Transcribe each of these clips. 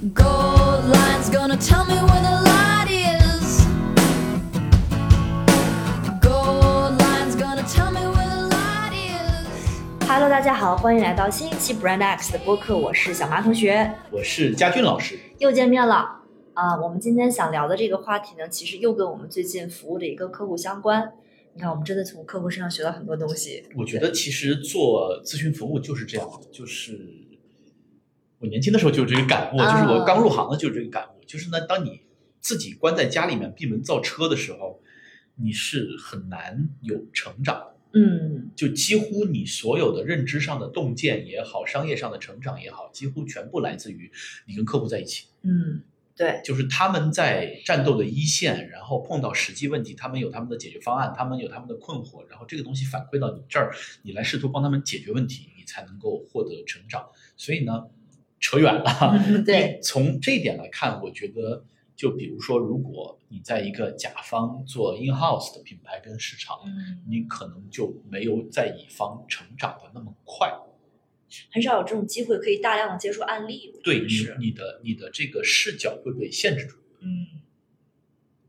Gold line's gonna tell me where the light is. Gold line's gonna tell me where the light is. Hello，大家好，欢迎来到新一期 Brand X 的播客，我是小麻同学，我是佳俊老师。又见面了。啊、我们今天想聊的这个话题呢，其实又跟我们最近服务的一个客户相关。你看，我们真的从客户身上学到很多东西。我觉得其实做咨询服务就是这样的，就是我年轻的时候就有这个感悟，啊就是我刚入行的就有这个感悟，就是呢，当你自己关在家里面闭门造车的时候，你是很难有成长的。嗯就几乎你所有的认知上的洞见也好，商业上的成长也好，几乎全部来自于你跟客户在一起。嗯，对，就是他们在战斗的一线，然后碰到实际问题，他们有他们的解决方案，他们有他们的困惑，然后这个东西反馈到你这儿，你来试图帮他们解决问题，你才能够获得成长。所以呢，扯远了。嗯 对，从这一点来看，我觉得，就比如说，如果你在一个甲方做 in house 的品牌跟市场，嗯，你可能就没有在乙方成长的那么快。很少有这种机会可以大量的接触案例。对你，你的你的这个视角会被限制住。嗯，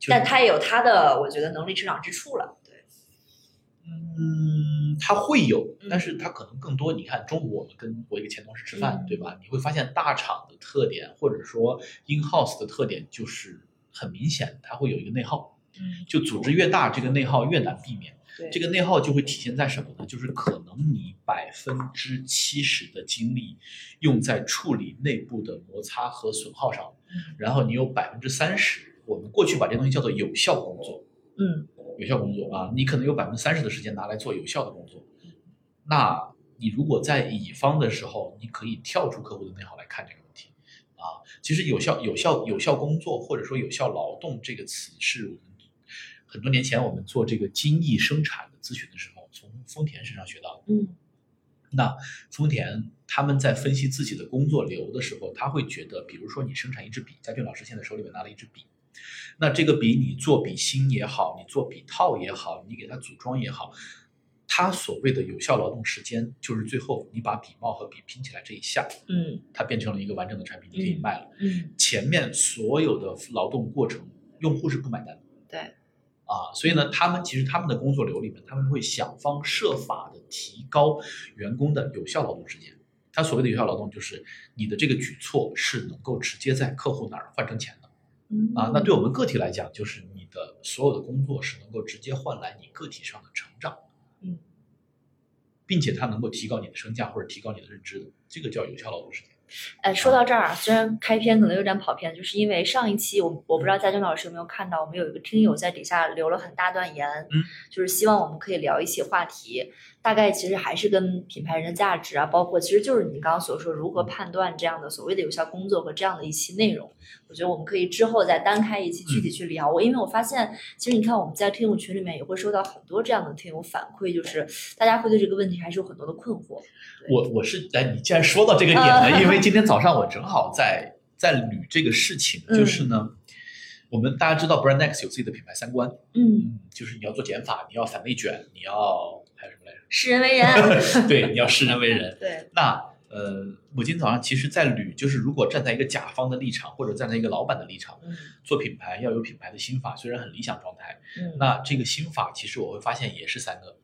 但他也有他的，我觉得能力成长之处了。对，嗯，它会有嗯，但是它可能更多。你看，中午我们跟我一个前同事吃饭，嗯对吧？你会发现大厂的特点，或者说 in house 的特点，就是很明显，它会有一个内耗。嗯，就组织越大，这个内耗越难避免。对，这个内耗就会体现在什么呢？就是可能你百分之七十的精力用在处理内部的摩擦和损耗上，嗯然后你有百分之三十，我们过去把这东西叫做有效工作。嗯有效工作啊，你可能有百分之三十的时间拿来做有效的工作。那你如果在乙方的时候，你可以跳出客户的内耗来看这个问题啊。其实有效、有效、有效工作或者说有效劳动这个词，是我们很多年前我们做这个精益生产的咨询的时候，从丰田身上学到的。嗯那丰田他们在分析自己的工作流的时候，他会觉得，比如说你生产一支笔，佳俊老师现在手里面拿了一支笔，那这个笔你做笔芯也好，你做笔套也好，你给它组装也好，它所谓的有效劳动时间，就是最后你把笔帽和笔拼起来这一下，嗯它变成了一个完整的产品，你可以卖了。嗯，前面所有的劳动过程，用户是不买单的。对，啊，所以呢，他们其实他们的工作流里面，他们会想方设法的提高员工的有效劳动时间。他所谓的有效劳动，就是你的这个举措是能够直接在客户那儿换成钱的嗯啊。那对我们个体来讲，就是你的所有的工作是能够直接换来你个体上的成长，嗯，并且它能够提高你的身价或者提高你的认知的，这个叫有效劳动时间。哎，说到这儿啊，虽然开篇可能有点跑偏，就是因为上一期我我不知道佳娟老师有没有看到，我们有一个听友在底下留了很大段言，嗯，就是希望我们可以聊一些话题，大概其实还是跟品牌人的价值啊，包括其实就是你刚刚所说如何判断这样的所谓的有效工作和这样的一期内容，我觉得我们可以之后再单开一期具体去聊。我因为我发现，其实你看我们在听友群里面也会收到很多这样的听友反馈，就是大家会对这个问题还是有很多的困惑。我我是哎，你既然说到这个点了，因为今天早上我正好在在捋这个事情，嗯。就是呢，我们大家知道 Brand X 有自己的品牌三观，嗯，嗯，就是你要做减法，你要反内卷，你要还有什么来着？视人为人，对，你要视人为人。对，那呃，我今天早上其实在捋，就是如果站在一个甲方的立场，或者站在一个老板的立场，嗯。做品牌要有品牌的心法，虽然很理想状态，嗯，那这个心法其实我会发现也是三个，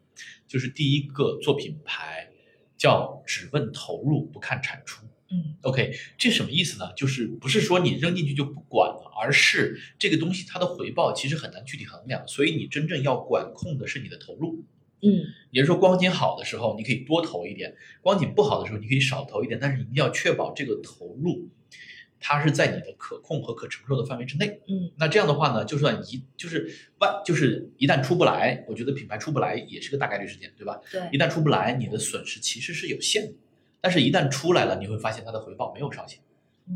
就是第一个做品牌叫只问投入不看产出。嗯 OK，这什么意思呢？就是不是说你扔进去就不管了，而是这个东西它的回报其实很难具体衡量，所以你真正要管控的是你的投入。嗯也就是说，光景好的时候你可以多投一点，光景不好的时候你可以少投一点，但是一定要确保这个投入它是在你的可控和可承受的范围之内。嗯那这样的话呢，就算一就是万就是一旦出不来，我觉得品牌出不来也是个大概率事件，对吧？对一，旦出不来，你的损失其实是有限的，但是一旦出来了，你会发现它的回报没有上限。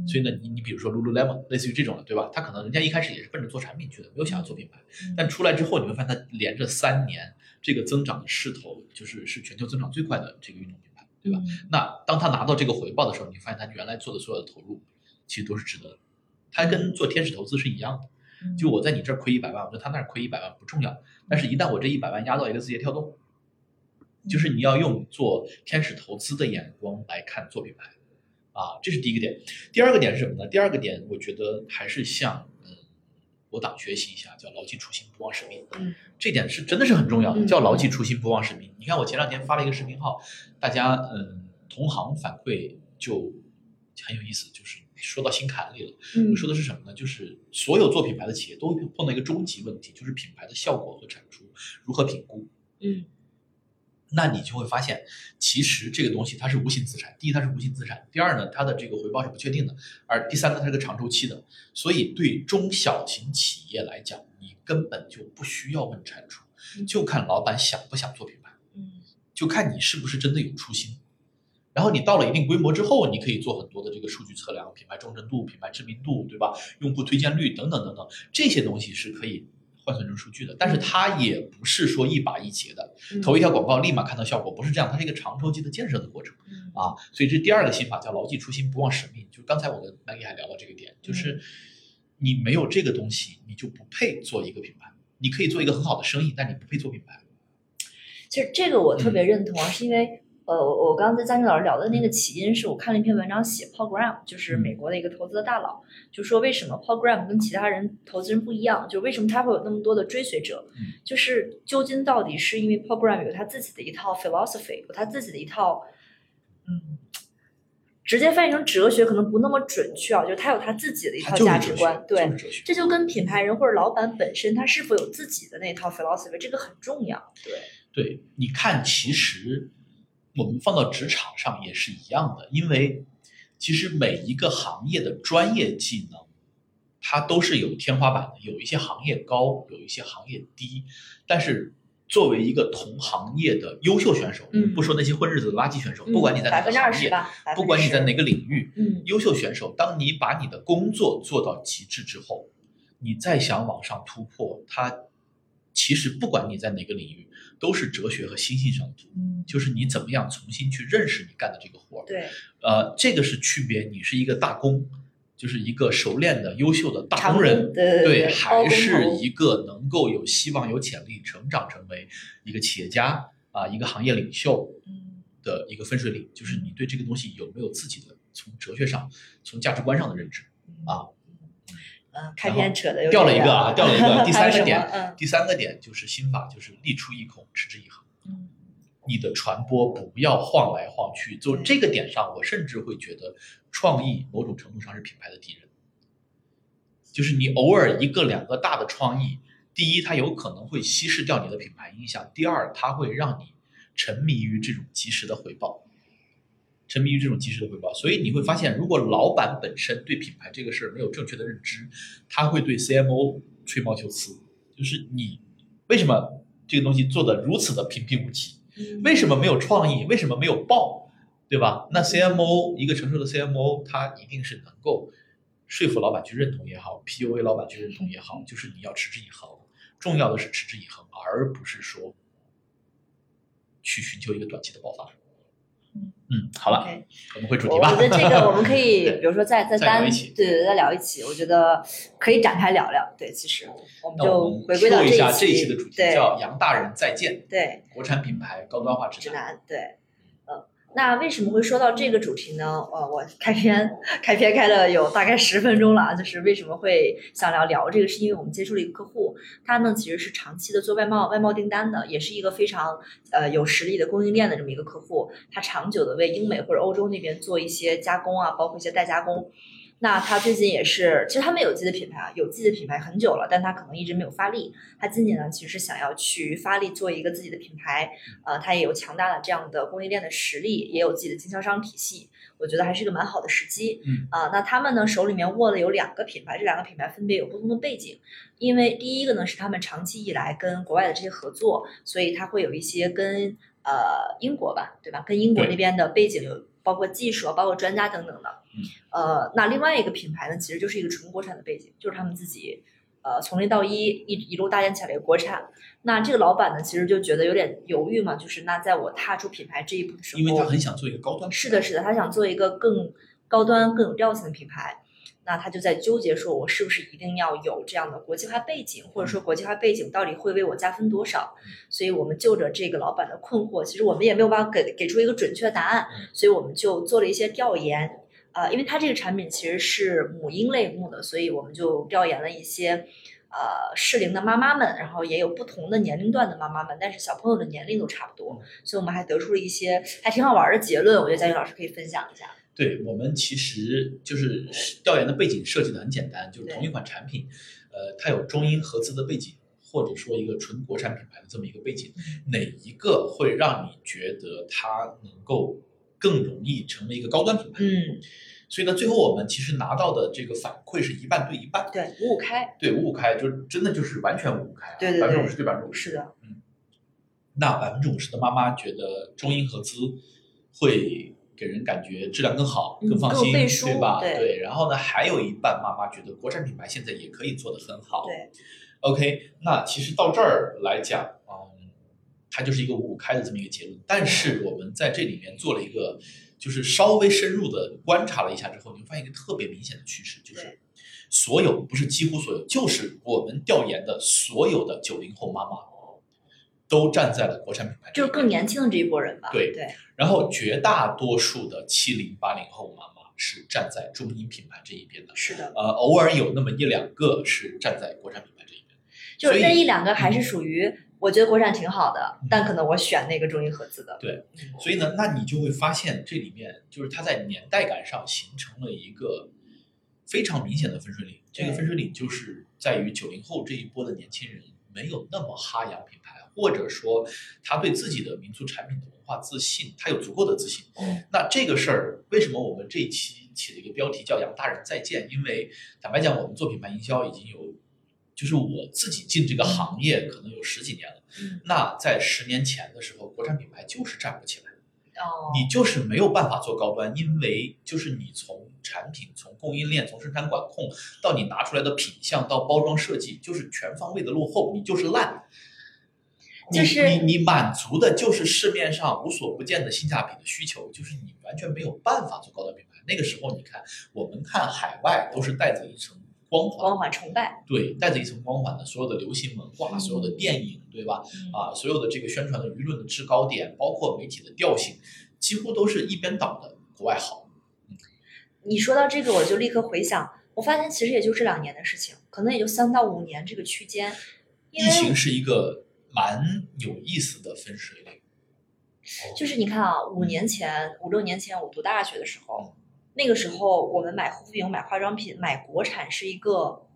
所以呢，你你比如说 Lululemon，类似于这种的，对吧？他可能人家一开始也是奔着做产品去的，没有想要做品牌，嗯但出来之后，你会发现它连着三年这个增长的势头，就是是全球增长最快的这个运动品牌，对吧？嗯那当他拿到这个回报的时候，你发现他原来做的所有的投入，其实都是值得的。它跟做天使投资是一样的，嗯就我在你这儿亏一百万，我在他那儿亏一百万不重要，但是一旦我这一百万压到一个字节跳动，就是你要用做天使投资的眼光来看做品牌，啊，这是第一个点。第二个点是什么呢？第二个点，我觉得还是向嗯我党学习一下，叫牢记初心，不忘使命。嗯，这点是真的是很重要的，嗯叫牢记初心，不忘使命。你看我前两天发了一个视频号，大家嗯同行反馈就很有意思，就是说到心坎里了。嗯我说的是什么呢？就是所有做品牌的企业都会碰到一个终极问题，就是品牌的效果和产出如何评估。嗯那你就会发现，其实这个东西它是无形资产。第一，它是无形资产；第二呢，它的这个回报是不确定的；而第三呢，它是个长周期的。所以对中小型企业来讲，你根本就不需要问产出，嗯就看老板想不想做品牌，嗯就看你是不是真的有初心。然后你到了一定规模之后，你可以做很多的这个数据测量，品牌忠诚度、品牌知名度，对吧？用户推荐率等等等等，这些东西是可以换算成数据的。但是它也不是说一把一结的，嗯投一条广告立马看到效果，不是这样，它是一个长周期的建设的过程嗯啊。所以这第二个心法叫牢记初心，不忘使命。就刚才我跟 Maggie 还聊到这个点，就是你没有这个东西，你就不配做一个品牌。你可以做一个很好的生意，但你不配做品牌。其实这个我特嗯别认同啊，是因为呃，我我刚刚在嘉宁老师聊的那个起因是我看了一篇文章写 Paul Graham，就是嗯美国的一个投资的大佬，就说为什么 Paul Graham 跟其他人投资人不一样，就为什么他会有那么多的追随者，嗯就是究竟到底是因为 Paul Graham 有他自己的一套 philosophy，有他自己的一套，嗯。直接翻译成哲学可能不那么准确啊，就是他有他自己的一套价值观，对。这就跟品牌人或者老板本身他是否有自己的那套 philosophy，这个很重要。对，对，你看，其实我们放到职场上也是一样的，因为其实每一个行业的专业技能，它都是有天花板的，有一些行业高，有一些行业低。但是作为一个同行业的优秀选手，嗯。不说那些混日子的垃圾选手，不管你在哪个行业，不管你在哪个领域，嗯。优秀选手，当你把你的工作做到极致之后，你再想往上突破，它其实不管你在哪个领域，都是哲学和心性上的突破，嗯，就是你怎么样重新去认识你干的这个活儿。对，呃，这个是区别，你是一个大工，就是一个熟练的、优秀的大工人，对对包工还是一个能够有希望、有潜力成长成为一个企业家啊、一个行业领袖，嗯的一个分水岭，就是你对这个东西有没有自己的从哲学上、从价值观上的认知啊。嗯，开篇扯的掉了一个啊，掉了一个。第三个点，嗯第三个点就是心法，就是力出一孔，持之以恒。嗯你的传播不要晃来晃去，就这个点上，我甚至会觉得创意某种程度上是品牌的敌人。就是你偶尔一个两个大的创意，第一，它有可能会稀释掉你的品牌印象；第二，它会让你沉迷于这种及时的回报，沉迷于这种及时的回报。所以你会发现，如果老板本身对品牌这个事儿没有正确的认知，他会对 CMO 吹毛求疵，就是你为什么这个东西做的如此的平平无奇？嗯为什么没有创意？为什么没有爆？对吧？那 CMO 一个成熟的 CMO，他一定是能够说服老板去认同也好，PUA 老板去认同也好，就是你要持之以恒。重要的是持之以恒，而不是说去寻求一个短期的爆发。嗯嗯，好了我们回主题吧。我觉得这个我们可以，比如说再再单对对再聊一期，我觉得可以展开聊聊。对，其实我们就回归到说一下这这一期的主题叫“杨大人再见对”，国产品牌高端化指指。南对。那为什么会说到这个主题呢？呃，我开篇开篇开了有大概十分钟了啊，就是为什么会想聊聊这个，是因为我们接触了一个客户，他呢其实是长期的做外贸外贸订单的，也是一个非常呃有实力的供应链的这么一个客户，他长久的为英美或者欧洲那边做一些加工啊，包括一些代加工。那他最近也是，其实他们有自己的品牌啊，有自己的品牌很久了，但他可能一直没有发力。他今年呢，其实是想要去发力做一个自己的品牌，呃，他也有强大的这样的供应链的实力，也有自己的经销商体系，我觉得还是一个蛮好的时机。嗯啊、那他们呢手里面握的有两个品牌，这两个品牌分别有不同的背景。因为第一个呢是他们长期以来跟国外的这些合作，所以他会有一些跟呃英国吧，对吧？跟英国那边的背景有包括技术啊，包括专家等等的。嗯呃，那另外一个品牌呢，其实就是一个纯国产的背景，就是他们自己呃从零到一一一路搭建起来一个国产。那这个老板呢，其实就觉得有点犹豫嘛，就是那在我踏出品牌这一步的时候，因为他很想做一个高端。是的，是的，他想做一个更高端、更有调性的品牌。那他就在纠结，说我是不是一定要有这样的国际化背景，或者说国际化背景到底会为我加分多少？所以我们就着这个老板的困惑，其实我们也没有办法给给出一个准确的答案嗯，所以我们就做了一些调研。呃，因为它这个产品其实是母婴类目的，所以我们就调研了一些。呃，适龄的妈妈们，然后也有不同的年龄段的妈妈们，但是小朋友的年龄都差不多，所以我们还得出了一些还挺好玩的结论。我觉得佳宇老师可以分享一下。对我们其实就是调研的背景设计的很简单，就是同一款产品，呃，它有中英合资的背景，或者说一个纯国产品牌的这么一个背景，哪一个会让你觉得它能够更容易成为一个高端品牌？嗯，所以呢，最后我们其实拿到的这个反馈是一半对一半，对，五五开，对五五开，就是真的就是完全五五开啊，对对对百分之五十对百分之五十。是的，嗯那百分之五十的妈妈觉得中英合资会给人感觉质量更好、嗯更放心，对吧？对然后呢，还有一半妈妈觉得国产品牌现在也可以做得很好。对，OK，那其实到这儿来讲，嗯，它就是一个五五开的这么一个结论。但是我们在这里面做了一个，就是稍微深入的观察了一下之后，你会发现一个特别明显的趋势，就是所有不是几乎所有，就是我们调研的所有的九零后妈妈都站在了国产品牌就是，更年轻的这一波人吧。对。对，然后绝大多数的七零八零后妈妈是站在中英品牌这一边的，是的，呃，偶尔有那么一两个是站在国产品牌这一边。就是那一两个还是属于我觉得国产挺好的嗯，但可能我选那个中英合资的。对。嗯，所以呢，那你就会发现这里面就是它在年代感上形成了一个非常明显的分水岭。这个分水岭就是在于九零后这一波的年轻人没有那么哈洋品牌，或者说他对自己的民族产品的文化自信，他有足够的自信。嗯那这个事儿为什么我们这一期起了一个标题叫“杨大人再见”？因为坦白讲，我们做品牌营销已经有，就是我自己进这个行业可能有十几年了。嗯那在十年前的时候，国产品牌就是站不起来。哦，你就是没有办法做高端，因为就是你从产品、从供应链、从生产管控到你拿出来的品相到包装设计，就是全方位的落后，你就是烂。你就是你你满足的就是市面上无所不见的性价比的需求，就是你完全没有办法做高端品牌。那个时候，你看我们看海外都是带着一层光环，光环崇拜。对，带着一层光环的所有的流行文化、嗯所有的电影，对吧？嗯啊，所有的这个宣传的舆论的制高点，包括媒体的调性，几乎都是一边倒的国外好。你说到这个，我就立刻回想，我发现其实也就这两年的事情，可能也就三到五年这个区间。疫情是一个蛮有意思的分水岭。就是你看啊，五年前、五六年前我读大学的时候，那个时候我们买护肤品、买化妆品、买国产是一个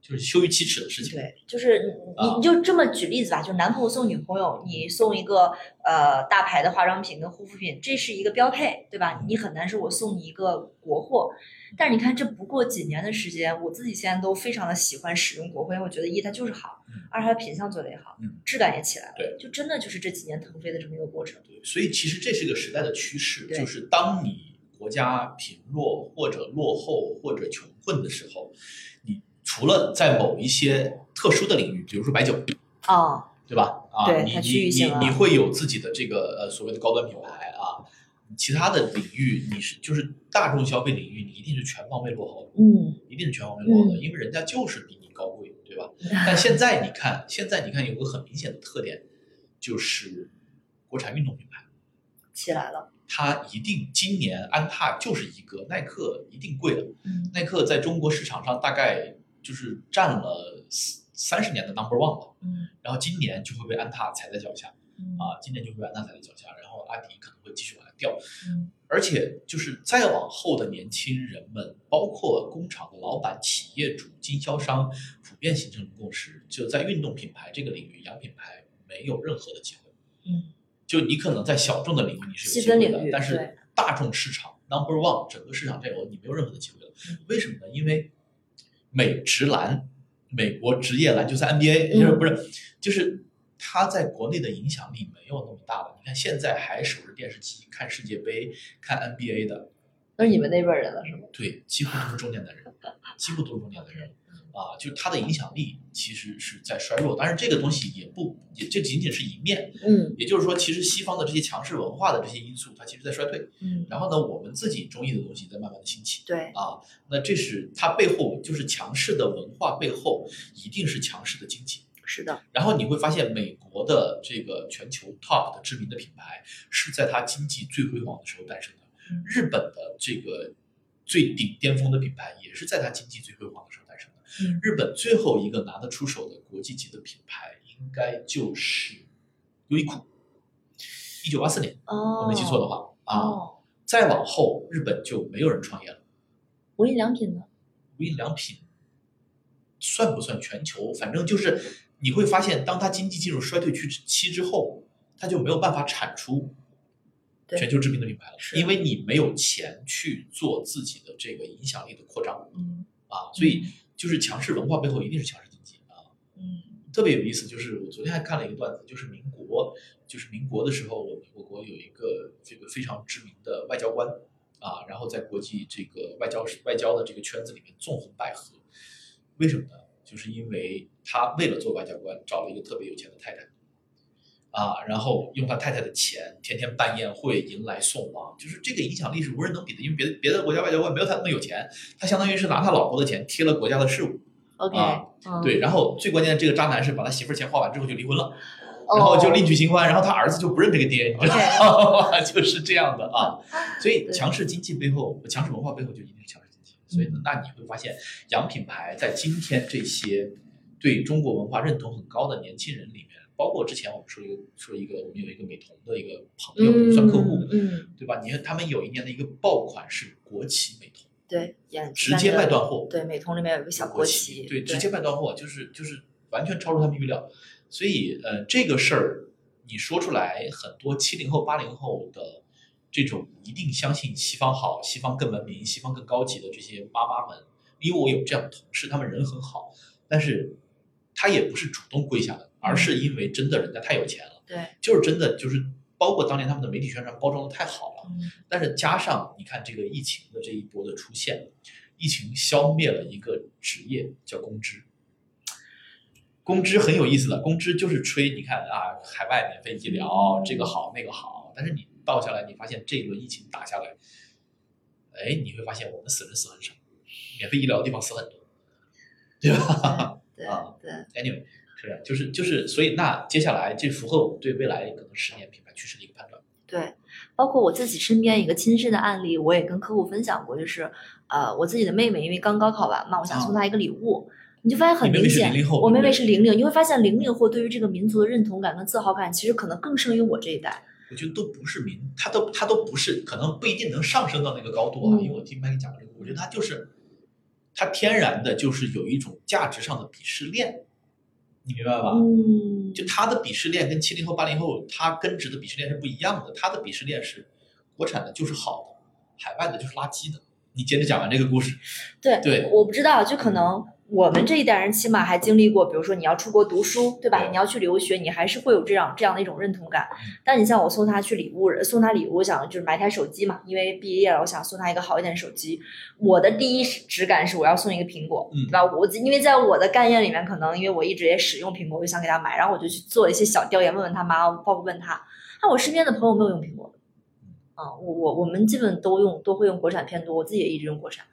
就是羞于启齿的事情。对，就是你啊你你就这么举例子吧，就男朋友送女朋友，你送一个呃大牌的化妆品跟护肤品，这是一个标配，对吧？你很难说我送你一个国货，但是你看这不过几年的时间，我自己现在都非常的喜欢使用国货，因为我觉得一它就是好嗯，二它的品相做的也好嗯，质感也起来了，对，就真的就是这几年腾飞的这么一个过程。所以其实这是一个时代的趋势，就是当你国家贫弱或者落后或者穷困的时候，你除了在某一些特殊的领域，比如说白酒，哦，对吧？啊，你你你你会有自己的这个呃所谓的高端品牌啊，其他的领域你是就是大众消费领域，你一定是全方位落后的，嗯，一定是全方位落后的，嗯因为人家就是比你高贵，对吧？但现在你看，现在你看有个很明显的特点，就是国产运动品牌，起来了，它一定今年安踏就是一个，耐克一定贵了，嗯耐克在中国市场上大概就是占了三十年的 number one 了。嗯然后今年就会被安踏踩在脚下嗯啊，今年就会被安踏踩在脚下，然后阿迪可能会继续往下掉，嗯而且就是再往后的年轻人们，包括工厂的老板、企业主、经销商，普遍形成共识，就在运动品牌这个领域，洋品牌没有任何的机会。嗯，就你可能在小众的领域你是有机会的但是大众市场 number one 整个市场占有你没有任何的机会了嗯。为什么呢？因为美职篮，美国职业篮球赛 NBA，、嗯就是不是就是他在国内的影响力没有那么大了。你看现在还守着电视机看世界杯、看 NBA 的，都是你们那辈人了，是吗？对，几乎都是中年男人，几乎都是中年男人。啊，就是它的影响力其实是在衰弱，当然这个东西也不也这仅仅是一面，嗯也就是说，其实西方的这些强势文化的这些因素，它其实在衰退。嗯，然后呢，我们自己中意的东西在慢慢的兴起对，啊。那这是它背后就是强势的文化背后一定是强势的经济。是的，然后你会发现，美国的这个全球 top 的知名的品牌是在它经济最辉煌的时候诞生的。嗯日本的这个最顶巅峰的品牌也是在它经济最辉煌的时候日本最后一个拿得出手的国际级的品牌，应该就是优衣库，一九八四年，哦，我没记错的话啊。哦，再往后，日本就没有人创业了。无印良品呢？无印良品算不算全球？反正就是你会发现，当它经济进入衰退期期之后，它就没有办法产出全球知名的品牌了，因为你没有钱去做自己的这个影响力的扩张嗯啊。所以就是强势文化背后一定是强势经济啊。嗯特别有意思，就是我昨天还看了一个段子，就是民国，就是民国的时候，我们我国有一个这个非常知名的外交官啊，然后在国际这个外交外交的这个圈子里面纵横捭阖，为什么呢？就是因为他为了做外交官，找了一个特别有钱的太太，啊，然后用他太太的钱，天天办宴会，迎来送往，就是这个影响力是无人能比的，因为别的别的国家外交官没有他那么有钱，他相当于是拿他老婆的钱贴了国家的事务。，OK，对，然后最关键的这个渣男是把他媳妇儿钱花完之后就离婚了，哦，然后就另娶新欢，然后他儿子就不认这个爹，你知道吗？就是这样的啊。所以强势经济背后，强势文化背后就一定是强势经济。所以那你会发现，洋品牌在今天这些对中国文化认同很高的年轻人里面，包括之前我们说一个说一个，我们有一个美瞳的一个朋友，嗯算客户，嗯，对吧？你看他们有一年的一个爆款是国企美瞳，对，眼直接卖断货，对，美瞳里面有一个小国旗，对，直接卖断货，就是就是完全超出他们预料。所以呃，这个事儿你说出来，很多七零后、八零后的这种一定相信西方好、西方更文明、西方更高级的这些妈妈们，因为我有这样的同事，他们人很好，但是他也不是主动跪下的，而是因为真的人家太有钱了，对，就是真的就是。包括当年他们的媒体宣传包装的太好了，嗯但是加上你看这个疫情的这一波的出现，疫情消灭了一个职业叫公知。公知很有意思的，公知就是吹，你看啊，海外免费医疗嗯这个好那个好，但是你倒下来，你发现这一轮疫情打下来，哎，你会发现我们死人死很少，免费医疗的地方死很多，对吧对 啊对，？Anyway，是就是就是，所以那接下来这符合我们对未来可能十年品牌趋势的一个判断。对，包括我自己身边一个亲身的案例，我也跟客户分享过，就是呃，我自己的妹妹因为刚高考完嘛，我想送她一个礼物，你就发现很明显是00后，我妹妹是零零，你会发现零零后对于这个民族的认同感跟自豪感，其实可能更胜于我这一代。我觉得都不是民，他都他都不是，可能不一定能上升到那个高度啊。嗯因为我听麦克讲过这个，我觉得他就是，他天然的就是有一种价值上的鄙视链，你明白吧？嗯，就他的鄙视链跟七零后、八零后他根植的鄙视链是不一样的，他的鄙视链是国产的就是好的，海外的就是垃圾的。你接着讲完这个故事，对对我不知道，就可能我们这一代人起码还经历过，比如说你要出国读书，对吧？你要去留学，你还是会有这样这样的一种认同感。嗯但你像我送他去礼物，送他礼物，我想就是买台手机嘛，因为毕业了，我想送他一个好一点的手机。我的第一直感是我要送一个苹果，嗯对吧？我因为在我的概念里面，可能因为我一直也使用苹果，我就想给他买，然后我就去做一些小调研，问问他妈，包括问他。那我身边的朋友没有用苹果的，啊，我我我们基本都用都会用国产偏多，我自己也一直用国产。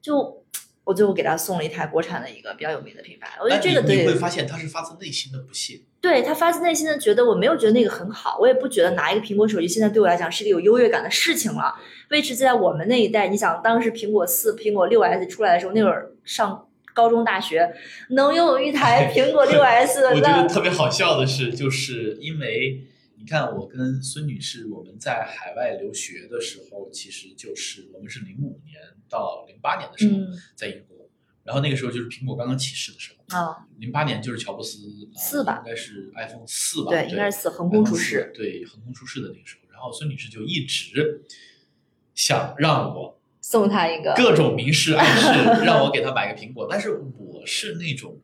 就我最后给他送了一台国产的一个比较有名的品牌，我觉得这个对你你会发现他是发自内心的不屑。对他发自内心的觉得我没有觉得那个很好，我也不觉得拿一个苹果手机现在对我来讲是一个有优越感的事情了。为是在我们那一代，你想当时苹果四、苹果六 S 出来的时候，那会儿上高中、大学能拥有一台苹果六 S，我觉那得特别好笑的是，就是因为你看，我跟孙女士我们在海外留学的时候，其实就是我们是零五年到零八年的时候嗯。在英国，然后那个时候就是苹果刚刚起势的时候，啊，零八年就是乔布斯呃四吧应该是 iPhone 四吧，对，应该是四横空出世，4对，横空出世的那个时候，然后孙女士就一直想让我送他一个，各种明示暗示，让我给他买个苹果。但是我是那种，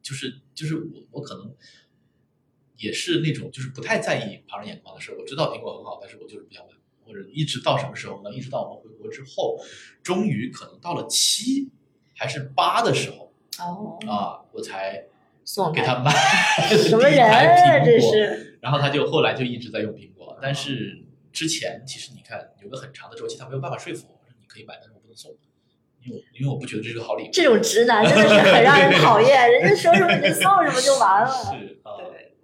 就是就是我我可能也是那种就是不太在意旁人眼光的事儿。我知道苹果很好，但是我就是不想买。或者一直到什么时候呢？一直到我们回国之后，终于可能到了七还是八的时候哦，啊，我才送给他买 什么 人？这是然后他就后来就一直在用苹果，但是之前其实你看有个很长的周期，他没有办法说服我，说你可以买，但是我不能送，因为我因为我不觉得这是个好礼物。这种直男真的是很让人讨厌，人家说什么你就送什么就完了。是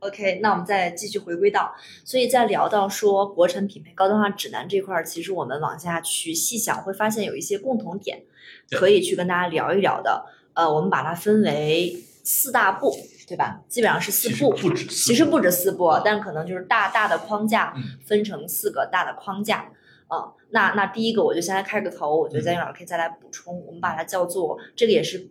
OK，那我们再继续回归到，所以在聊到说国产品牌高端化指南这块儿，其实我们往下去细想，会发现有一些共同点可以去跟大家聊一聊的。呃，我们把它分为四大步，对吧？基本上是四步，不止四其实不止四步，但可能就是大大的框架嗯分成四个大的框架。啊、那那第一个我就先来开个头，我觉得嗯江云老师可以再来补充，我们把它叫做这个也是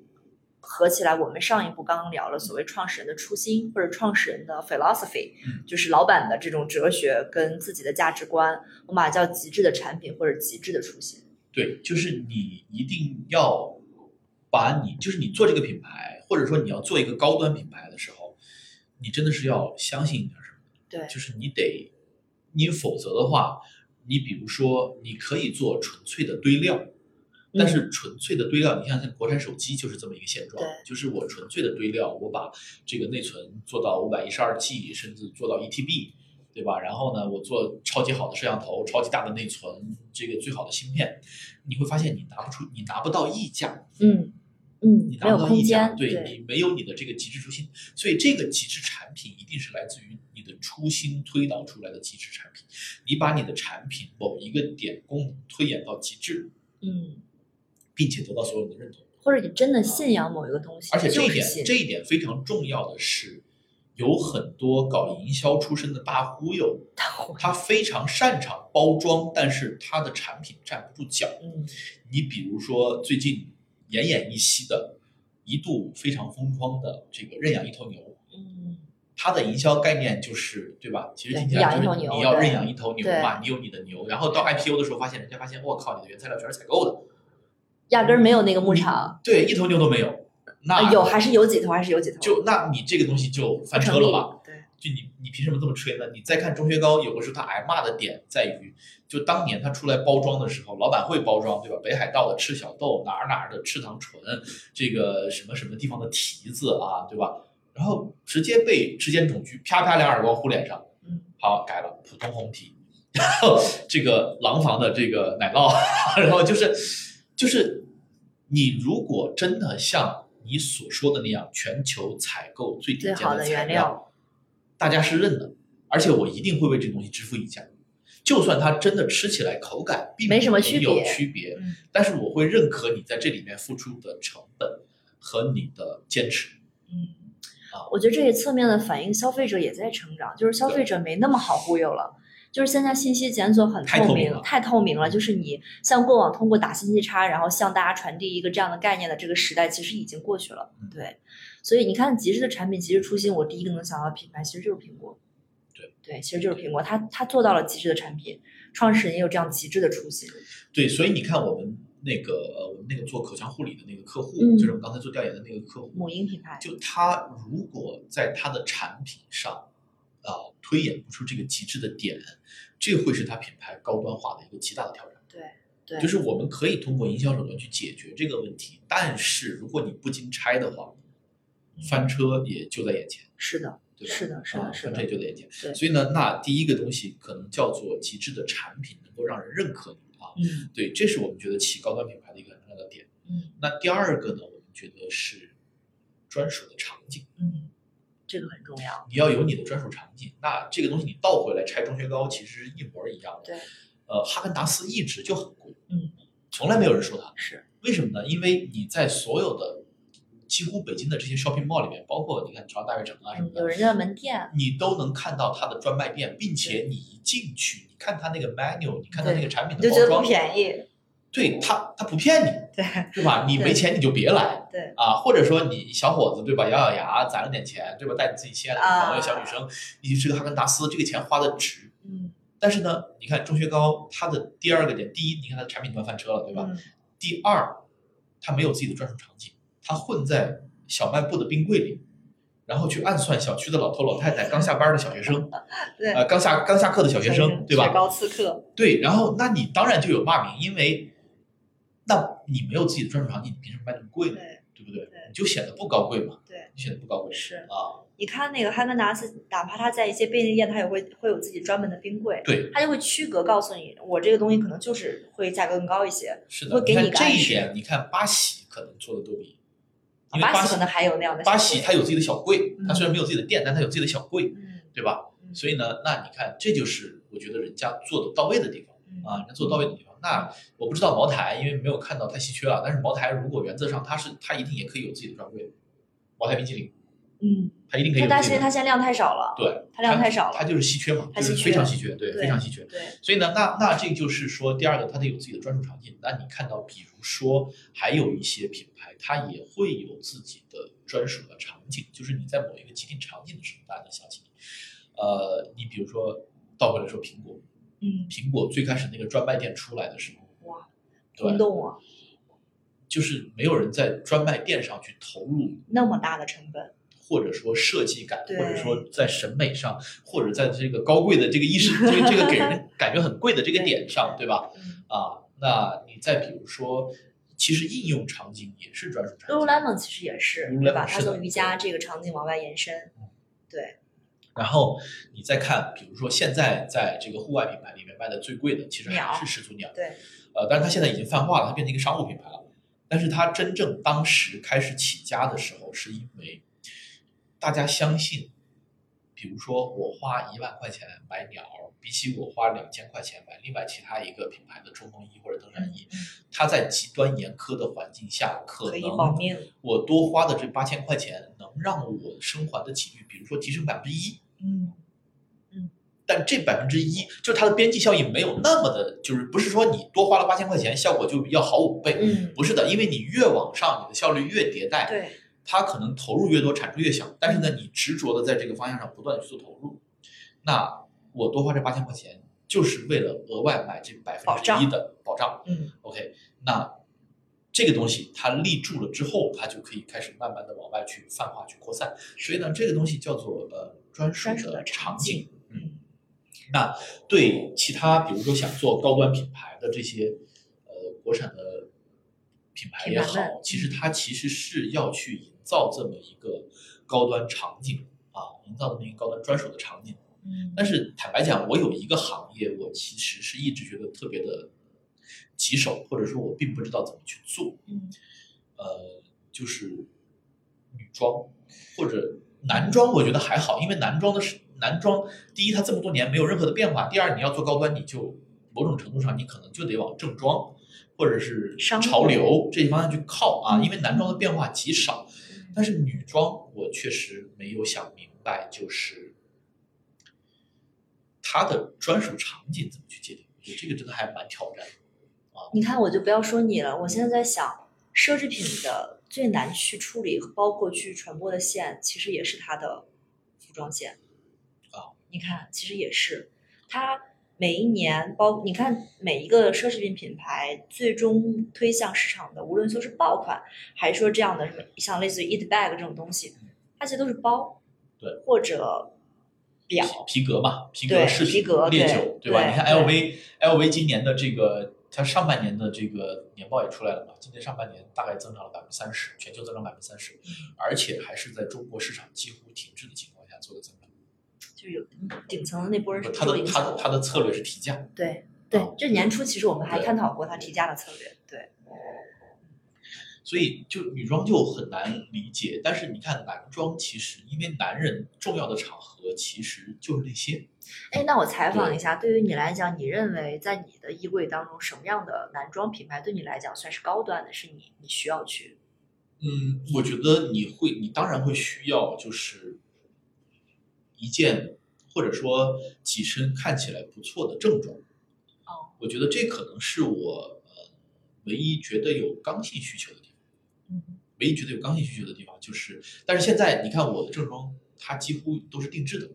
合起来，我们上一步刚刚聊了所谓创始人的初心或者创始人的 philosophy，、嗯。就是老板的这种哲学跟自己的价值观，我们把它叫极致的产品或者极致的初心。对，就是你一定要把你，就是你做这个品牌，或者说你要做一个高端品牌的时候，你真的是要相信一点什么，对，就是你得，你否则的话，你比如说你可以做纯粹的堆料，但是纯粹的堆料，你像像国产手机就是这么一个现状，就是我纯粹的堆料，我把这个内存做到五百一十二 G，甚至做到一 TB，对吧？然后呢，我做超级好的摄像头，超级大的内存，这个最好的芯片，你会发现你拿不出，你拿不到溢价，嗯嗯你，拿不到溢价，间，对你没有你的这个极致初心，所以这个极致产品一定是来自于你的初心推导出来的极致产品。你把你的产品某一个点功能推演到极致，嗯，并且得到所有人的认同。或者你真的信仰某一个东西，而且这一点，这一点非常重要的是，有很多搞营销出身的大忽悠，他非常擅长包装，但是他的产品站不住脚。嗯你比如说最近奄奄一息的，一度非常风光的这个认养一头牛，嗯它的营销概念就是，对吧？其实对听起来就是你要认养一头牛嘛，你有你的牛，然后到 IPO 的时候发现，人家发现，我靠，你的原材料全是采购的，压根儿没有那个牧场，对，一头牛都没有，那啊有还是有几头，还是有几头，就那你这个东西就翻车了吧？？对，就你你凭什么这么吹呢？你再看钟薛高，有的时候他挨骂的点在于，就当年他出来包装的时候，老板会包装，对吧？北海道的赤小豆，哪儿哪儿的赤糖醇，这个什么什么地方的提子啊，对吧？然后直接被质检总局啪啪两耳光呼脸上，嗯，好改了，普通红提，然后这个廊坊的这个奶酪，然后就是就是你如果真的像你所说的那样，全球采购最顶尖的材原料，大家是认的，而且我一定会为这个东西支付溢价。就算它真的吃起来口感并没什么区有区别区别，嗯但是我会认可你在这里面付出的成本和你的坚持。嗯啊，我觉得这也侧面的反映消费者也在成长，就是消费者没那么好忽悠了。就是现在信息检索很透明，太透明了。就是你像过往通过打信息差，然后向大家传递一个这样的概念的这个时代，其实已经过去了。嗯对，所以你看极致的产品，极致初心，我第一个能想到的品牌其实就是苹果。对对，其实就是苹果，它它做到了极致的产品，创始人也有这样极致的初心。对，所以你看我们那个呃，我们那个做口腔护理的那个客户，嗯就是我们刚才做调研的那个客户，母婴品牌，就他如果在他的产品上，啊、推演不出这个极致的点，这会是它品牌高端化的一个极大的挑战。对对，就是我们可以通过营销手段去解决这个问题，但是如果你不经拆的话，翻车也就在眼前，是的，对吧？是的，是啊的，是翻车就在眼前。对所以呢，那第一个东西可能叫做极致的产品，能够让人认可你啊。嗯对，这是我们觉得起高端品牌的一个很重要的点。嗯那第二个呢，我们觉得是专属的场景，嗯，这个很重要。你要有你的专属场景。那这个东西你倒回来拆装修高，其实是一模一样的。对，呃，哈根达斯一直就很贵，嗯，从来没有人说它。是，为什么呢？因为你在所有的几乎北京的这些 shopping mall 里面，包括你看朝阳大悦城啊什么的，有，人家的门店，你都能看到它的专卖店，并且你一进去，你看它那个 menu，你看它那个产品你就觉得不的包装，便宜。对他，他不骗你，对对吧？你没钱你就别来。对，啊，或者说你小伙子对吧，咬咬牙攒了点钱，对吧？带你自己心爱的女朋友、啊小女生一起吃个哈根达斯，这个钱花的值。嗯但是呢，你看钟薛高，他的第二个点，第一，你看他的产品端翻车了，对吧？嗯第二，他没有自己的专属场景，他混在小卖部的冰柜里，然后去暗算小区的老头老太太、刚下班的小学生，对呃，刚下刚下课的小学生，对吧？高刺客，对，然后那你当然就有骂名，因为那你没有自己的专属场景，你凭什么卖那么贵呢？对对不对？对你就显得不高贵嘛，对，你显得不高贵是。啊。你看那个哈根达斯，哪怕他在一些便利店，他也会会有自己专门的冰柜，对，他就会区隔告诉你，我这个东西可能就是会价格更高一些。是的，会给你你个暗示一点，你看八喜可能做的都比因为巴西可能还有那样的小巴西它有自己的小柜，它嗯虽然没有自己的店，但它有自己的小柜，嗯对吧？嗯所以呢，那你看，这就是我觉得人家做的到位的地方嗯啊，人家做到位的地方。那我不知道茅台，因为没有看到太稀缺啊，但是茅台如果原则上它是它一定也可以有自己的专柜，茅台冰淇淋嗯，它一定可以它但是有自己的。它现在量太少了，对，它量太少了它就是稀缺嘛，就是它稀缺非常稀缺，对，非常稀缺。对，所以呢，那那这就是说，第二个，它得有自己的专属场景。那你看到，比如说，还有一些品牌，它也会有自己的专属的场景，就是你在某一个既定场景的时候，大家能想起你。呃，你比如说，倒过来说，苹果，嗯，苹果最开始那个专卖店出来的时候，哇，对轰动啊，就是没有人在专卖店上去投入那么大的成本，或者说设计感，或者说在审美上，或者在这个高贵的这个意识，这个这个给人 感觉很贵的这个点上，对吧？嗯啊，那你再比如说，其实应用场景也是专属场景。，Lululemon 其实也是对吧？它从瑜伽这个场景往外延伸嗯，对，然后你再看，比如说现在在这个户外品牌里面卖的最贵的，其实鸟还是始祖鸟。对，呃，但是它现在已经泛化了，它变成一个商务品牌了。但是它真正当时开始起家的时候，是因为大家相信，比如说我花一万块钱买鸟，比起我花两千块钱买另外其他一个品牌的冲锋衣或者登山衣，嗯它在极端严苛的环境下，可能，我多花的这八千块钱能让我生还的几率，比如说提升百分之一。嗯嗯但这百分之一，就是它的边际效益没有那么的，就是不是说你多花了八千块钱，效果就要好五倍，嗯，不是的，因为你越往上，你的效率越迭代，对，它可能投入越多，产出越小。但是呢，你执着的在这个方向上不断的去做投入，那我多花这八千块钱，就是为了额外买这百分之一的保障。嗯 OK，那这个东西它立住了之后，它就可以开始慢慢的往外去泛化、去扩散。所以呢，这个东西叫做呃专属的的场场景景。嗯，嗯那对其他比如说想做高端品牌的这些呃国产的品牌也好其实它其实是要去营造这么一个高端场景啊，营造这么一个高端专属的场景。嗯但是坦白讲，我有一个行业，我其实是一直觉得特别的棘手，或者说我并不知道怎么去做。嗯呃，就是女装或者男装，我觉得还好，因为男装的是男装，第一它这么多年没有任何的变化，第二你要做高端，你就某种程度上你可能就得往正装或者是商潮流这些方向去靠啊，嗯。因为男装的变化极少，但是女装我确实没有想明白，就是它的专属场景怎么去界定，我觉得这个真的还蛮挑战的。你看，我就不要说你了，我现在在想，奢侈品的最难去处理，包括去传播的线，其实也是它的服装线啊。你看，其实也是。它每一年包，你看每一个奢侈品品牌最终推向市场的，无论说是爆款，还是说这样的什么像类似于 Eat Bag 这种东西，它其实都是包，对，或者表，皮皮革嘛，皮革对饰品、皮革烈酒，对吧？对你看 LV LV 今年的这个，它上半年的这个年报也出来了嘛，今年上半年大概增长了百分之三十，全球增长百分之三十，而且还是在中国市场几乎停滞的情况下做的增长。就有顶层的那波人是它的它受影响的他的策略是提价，对对啊，这年初其实我们还探讨过他提价的策略。对，所以就女装就很难理解。但是你看男装，其实因为男人重要的场合其实就是那些。哎，那我采访一下，对于你来讲，你认为在你的衣柜当中，什么样的男装品牌对你来讲算是高端的？是你你需要去嗯，我觉得你会，你当然会需要，就是一件或者说几身看起来不错的正装。哦，我觉得这可能是我呃唯一觉得有刚性需求的地方。嗯唯一觉得有刚性需求的地方就是，但是现在你看我的正装，它几乎都是定制的，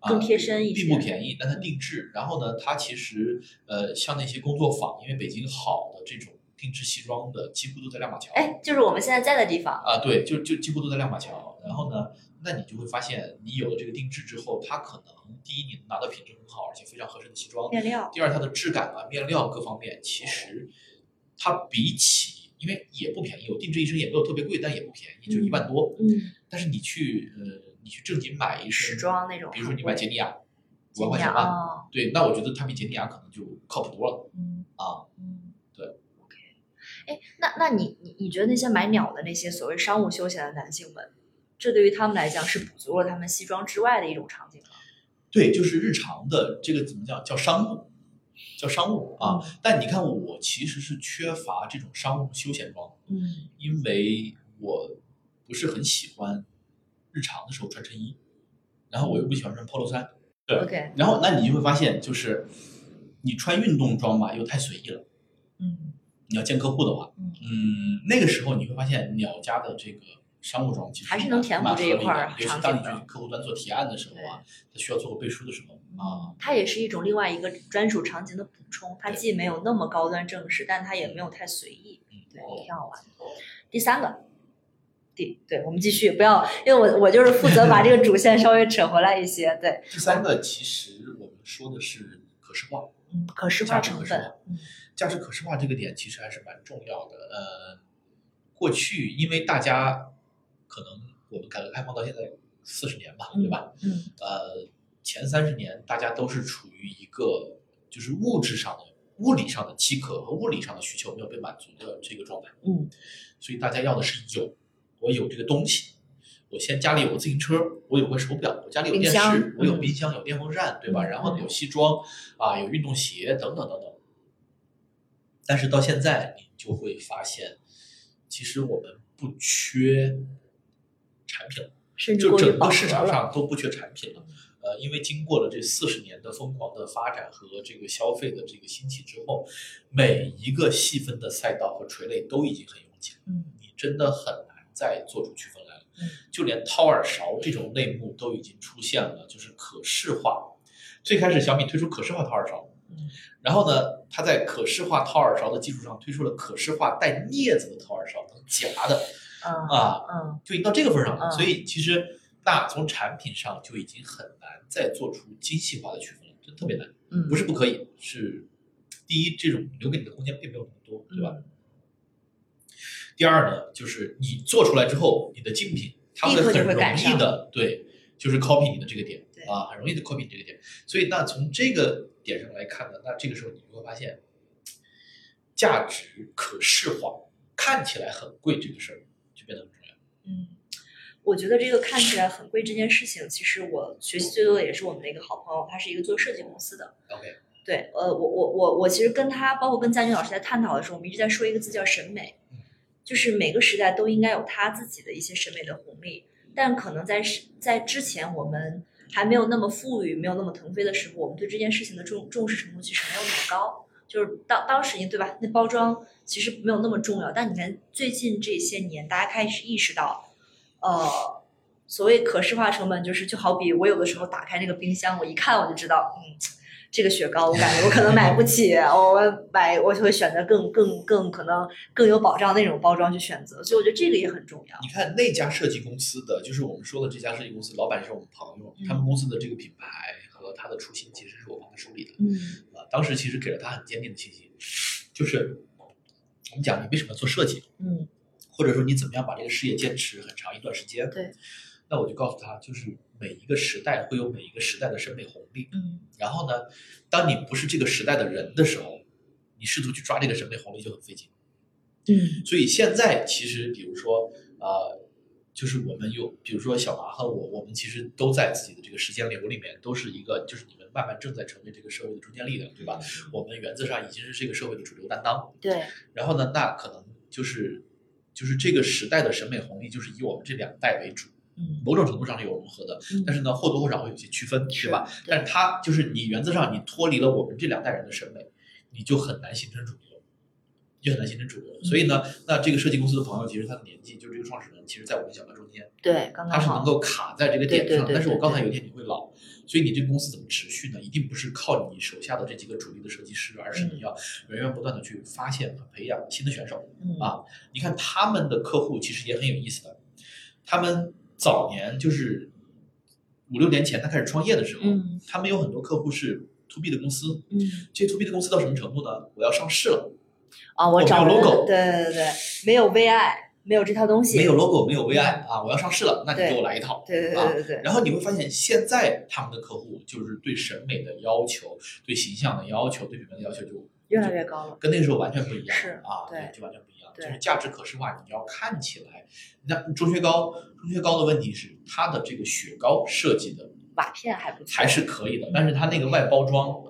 啊更贴身一些并不便宜，但它定制。然后呢，它其实呃，像那些工作坊，因为北京好的这种定制西装的，几乎都在亮马桥。哎，就是我们现在在的地方。啊，对，就就几乎都在亮马桥。然后呢，那你就会发现，你有了这个定制之后，它可能第一，你能拿到品质很好而且非常合适的西装；面料，第二，它的质感啊、面料各方面，其实它比起，因为也不便宜，我定制一身也没有特别贵，但也不便宜，就一万多。嗯，但是你去呃，你去正经买一时，装那种比如说你买杰尼亚，五万块钱吧，啊，对，那我觉得它比杰尼亚可能就靠谱多了嗯啊。嗯，对，OK。哎，那那你你你觉得那些买鸟的那些所谓商务休闲的男性们，这对于他们来讲是补足了他们西装之外的一种场景吗？对，就是日常的这个怎么讲叫商务，叫商务啊。但你看我其实是缺乏这种商务休闲装，嗯因为我不是很喜欢日常的时候穿衬衣，然后我又不喜欢穿 polo 衫。对，OK，然后那你就会发现，就是你穿运动装吧，又太随意了。嗯你要见客户的话，嗯嗯，那个时候你会发现鸟家的这个商务装其实还是能填补蛮这一块尤其当你去客户端做提案的时候啊，他需要做个背书的时候啊，它也是一种另外一个专属场景的补充，它既没有那么高端正式，但它也没有太随意，嗯，对，挺好玩的。第三个，第对，我们继续，不要，因为我我就是负责把这个主线稍微扯回来一些，对，第三个其实我们说的是可视化，嗯，可视化成分价值可视化，嗯价值可视化这个点其实还是蛮重要的。呃，过去因为大家可能我们改革开放到现在四十年吧，对吧？嗯呃，前三十年大家都是处于一个就是物质上的、物理上的饥渴和物理上的需求没有被满足的这个状态，嗯所以大家要的是有，我有这个东西。我先家里有个自行车，我有个手表，我家里有电视，我有嗯冰箱，有电风扇，对吧？嗯然后呢，有西装啊，有运动鞋等等等等。但是到现在，你就会发现，其实我们不缺产品了。甚至就整个市场，上都不缺产品了。呃，因为经过了这四十年的疯狂的发展和这个消费的这个兴起之后，每一个细分的赛道和垂类都已经很拥挤了，嗯你真的很难再做出区分来了。嗯就连掏耳勺这种类目都已经出现了，就是可视化。最开始小米推出可视化掏耳勺，嗯然后呢，它在可视化掏耳勺的基础上推出了可视化带镊子的掏耳勺，能夹的嗯啊，嗯就已经到这个份儿上了。嗯所以其实那从产品上就已经很难再做出精细化的区分了，真特别难。嗯，不是不可以，是第一，这种留给你的空间并没有那么多，对吧？嗯第二呢，就是你做出来之后，你的竞品它会很容易的对，就是 copy 你的这个点对啊，很容易的 copy 你这个点。所以那从这个点上来看呢，那这个时候你就会发现，价值可视化看起来很贵这个事儿就变得很重要。嗯，我觉得这个看起来很贵这件事情，其实我学习最多的也是我们的一个好朋友，他是一个做设计公司的。OK，对，呃，我我我我其实跟他，包括跟佳军老师在探讨的时候，我们一直在说一个字叫审美嗯，就是每个时代都应该有他自己的一些审美的红利，但可能在是在之前我们还没有那么富裕、没有那么腾飞的时候，我们对这件事情的重重视程度其实没有那么高。就是当当时，对吧？那包装其实没有那么重要，但你看最近这些年，大家开始意识到，呃，所谓可视化成本，就是就好比我有的时候打开那个冰箱，我一看我就知道，嗯，这个雪糕我感觉我可能买不起，我买我就会选择更更更可能更有保障那种包装去选择，所以我觉得这个也很重要。你看那家设计公司的，就是我们说的这家设计公司，老板是我们朋友，嗯他们公司的这个品牌和他的初心其实是我帮他梳理的。嗯啊，当时其实给了他很坚定的信心，就是我们讲你为什么要做设计，嗯或者说你怎么样把这个事业坚持很长一段时间。对，那我就告诉他，就是每一个时代会有每一个时代的审美红利。嗯然后呢，当你不是这个时代的人的时候，你试图去抓这个审美红利就很费劲。嗯所以现在其实，比如说，呃，就是我们有，比如说小麻和我，我们其实都在自己的这个时间流里面，都是一个，就是你们慢慢正在成为这个社会的中坚力量，对吧？我们原则上已经是这个社会的主流担当。对，然后呢，那可能就是就是这个时代的审美红利，就是以我们这两代为主，嗯某种程度上是有融合的，嗯但是呢，或多或少会有些区分，是对吧？但是它就是你原则上你脱离了我们这两代人的审美，你就很难形成主流，就很难形成主流。所以呢，那这个设计公司的朋友，其实他的年纪，就是这个创始人，其实在我们小白中间，对，刚刚，他是能够卡在这个点上。但是我对对告诉他有一天你会老，所以你这个公司怎么持续呢？一定不是靠你手下的这几个主力的设计师，而是你要源源不断的去发现和培养新的选手。嗯啊你看他们的客户其实也很有意思的，他们早年就是五六年前他开始创业的时候，嗯他们有很多客户是 to B 的公司，嗯这 to B 的公司到什么程度呢？我要上市了，啊，我我找 logo 对对对对，没有 VI，没有这套东西，没有 logo，没有 VI 啊，我要上市了，那你给我来一套。对对啊对对对，然后你会发现，现在他们的客户就是对审美的要求、对形象的要求、对品牌的要求就越来越高了。跟那个时候完全不一样，是啊，对就完全不一样。就是价值可视化，你要看起来，那钟薛高，钟薛高的问题是它的这个雪糕设计的瓦片还不错，还是可以的，但是它那个外包装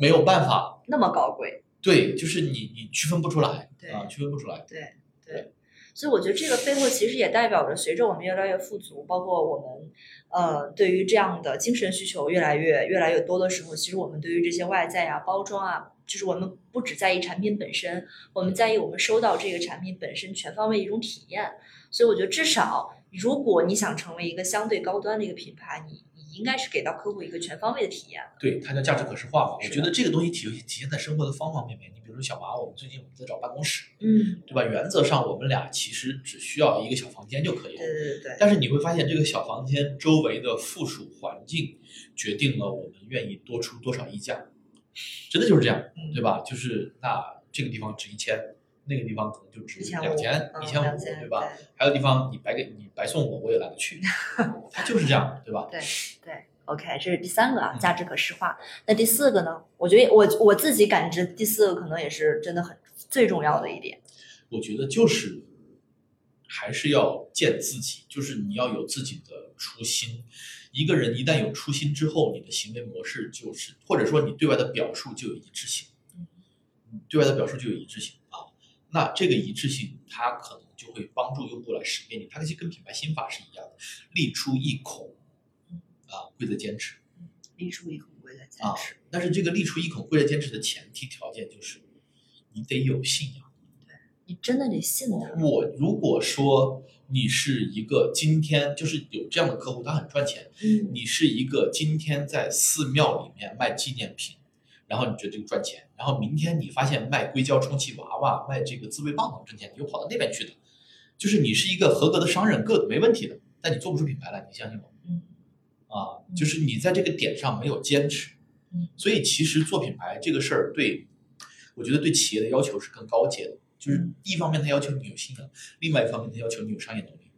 没有办法，那么高贵。对，就是你你区分不出来对啊，区分不出来。对对，所以我觉得这个背后其实也代表着，随着我们越来越富足，包括我们呃对于这样的精神需求越来越越来越多的时候，其实我们对于这些外在啊、包装啊，就是我们不只在意产品本身，我们在意我们收到这个产品本身全方位一种体验。所以我觉得至少，如果你想成为一个相对高端的一个品牌，你应该是给到客户一个全方位的体验。对，它叫价值可视化嘛。我觉得这个东西体体现在生活的方方面面。你比如说小马，我们最近我们在找办公室，嗯，对吧？原则上我们俩其实只需要一个小房间就可以了。对对对对，但是你会发现，这个小房间周围的附属环境决定了我们愿意多出多少溢价，真的就是这样，嗯对吧？就是那这个地方值一千，那个地方可能就值1500两千、嗯一千五，2000对吧？还有地方你白给你白送我，我也懒得去，它就是这样，对吧？对对，OK，这是第三个啊，嗯价值可视化。那第四个呢？我觉得我我自己感知第四个可能也是真的很最重要的一点。我觉得就是还是要见自己，就是你要有自己的初心。一个人一旦有初心之后，你的行为模式就是，或者说你对外的表述就有一致性，嗯对外的表述就有一致性啊。那这个一致性，它可能就会帮助用户来识别你。它其实跟品牌心法是一样的，立出一孔，啊，贵在坚持。立出一孔贵在坚啊持。但是这个立出一孔贵在坚持的前提条件就是，你得有信仰。对你真的得信他。我如果说你是一个今天就是有这样的客户，他很赚钱，嗯你是一个今天在寺庙里面卖纪念品，然后你觉得这个赚钱，然后明天你发现卖硅胶充气娃娃、卖这个自慰棒能挣钱，你又跑到那边去的，就是你是一个合格的商人，个没问题的，但你做不出品牌来，你相信我。嗯。啊，就是你在这个点上没有坚持，嗯。所以其实做品牌这个事儿，对我觉得对企业的要求是更高阶的，就是嗯。一方面它要求你有信仰，另外一方面它要求你有商业能力。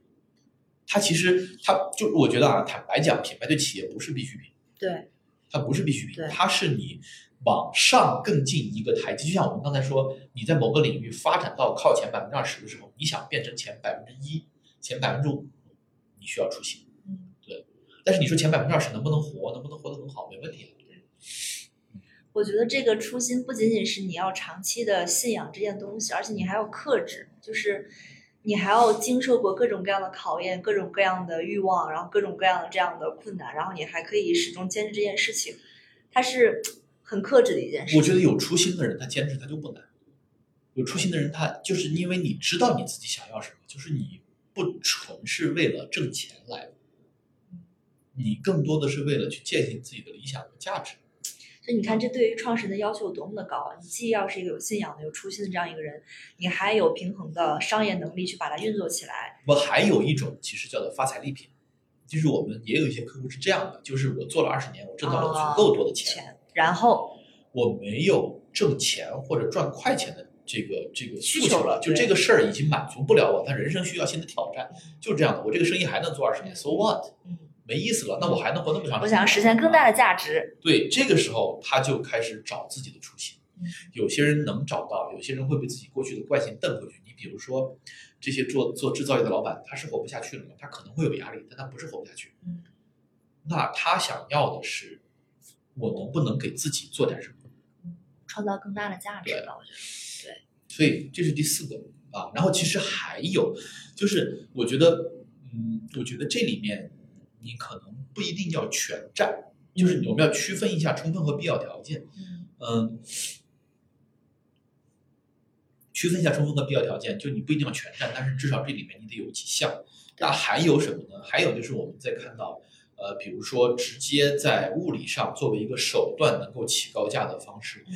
它其实它就我觉得啊，坦白讲，品牌对企业不是必需品，对，它不是必需品，它是你往上更进一个台阶。就像我们刚才说，你在某个领域发展到靠前百分之二十的时候，你想变成前百分之一、前百分之五，你需要出新。嗯但是你说前百分之二十能不能活，能不能活得很好，没问题。我觉得这个初心不仅仅是你要长期的信仰这件东西，而且你还要克制，就是你还要经受过各种各样的考验、各种各样的欲望，然后各种各样的这样的困难，然后你还可以始终坚持这件事情，它是很克制的一件事。我觉得有初心的人，他坚持他就不难。有初心的人，他就是因为你知道你自己想要什么，就是你不纯是为了挣钱来的，你更多的是为了去践行自己的理想和价值。所以你看，这对于创始人的要求有多么的高啊！你既要是一个有信仰的、有初心的这样一个人，你还有平衡的商业能力去把它运作起来。我还有一种其实叫做发财利品，就是我们也有一些客户是这样的，就是我做了二十年，我挣到了足够多的钱，钱，然后我没有挣钱或者赚快钱的这个这个需求了诉求了，就这个事儿已经满足不了我，他人生需要新的挑战，就是这样的。我这个生意还能做二十年，so what？嗯，没意思了，那我还能活那么长时间？我想要实现更大的价值。对，这个时候他就开始找自己的初心。嗯有些人能找到，有些人会被自己过去的惯性蹬回去。你比如说，这些做做制造业的老板，他是活不下去了吗？他可能会有压力，但他不是活不下去。嗯，那他想要的是，我能不能给自己做点什么？创造更大的价值我觉得。所以这是第四个啊。然后其实还有，就是我觉得，嗯，我觉得这里面你可能不一定要全占，就是我们要区分一下充分和必要条件。嗯嗯，区分一下充分和必要条件，就你不一定要全占，但是至少这里面你得有几项。那还有什么呢？还有就是我们在看到，呃，比如说直接在物理上作为一个手段能够起高价的方式，嗯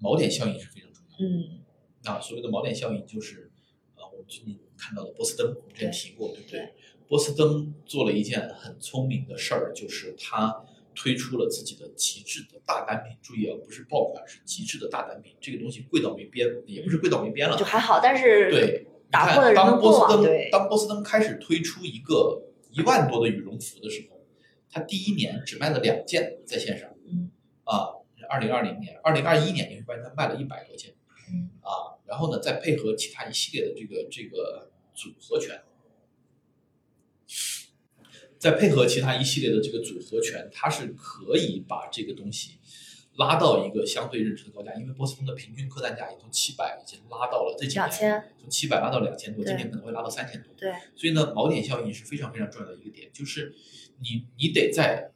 锚点效应是非常重要的。嗯那所谓的锚点效应就是，呃，我们最近看到的波司登，我们之前提过，对不对对？波司登做了一件很聪明的事儿，就是他推出了自己的极致的大单品。注意啊，不是爆款，是极致的大单品。这个东西贵到没边，也不是贵到没边了就，还好，但是对，打破了人的当波过往，司登，当波司登开始推出一个一万多的羽绒服的时候，他第一年只卖了两件在线上，嗯。啊，二零二零年、二零二一年，你会发现他卖了一百多件，嗯。啊，然后呢，再配合其他一系列的这个这个组合拳，再配合其他一系列的这个组合拳，它是可以把这个东西拉到一个相对认知的高价，因为波司登的平均客单价也从七百已经拉到了这几年从七百拉到两千多，今年可能会拉到三千多。对，所以呢，锚点效应是非常非常重要的一个点，就是你你得在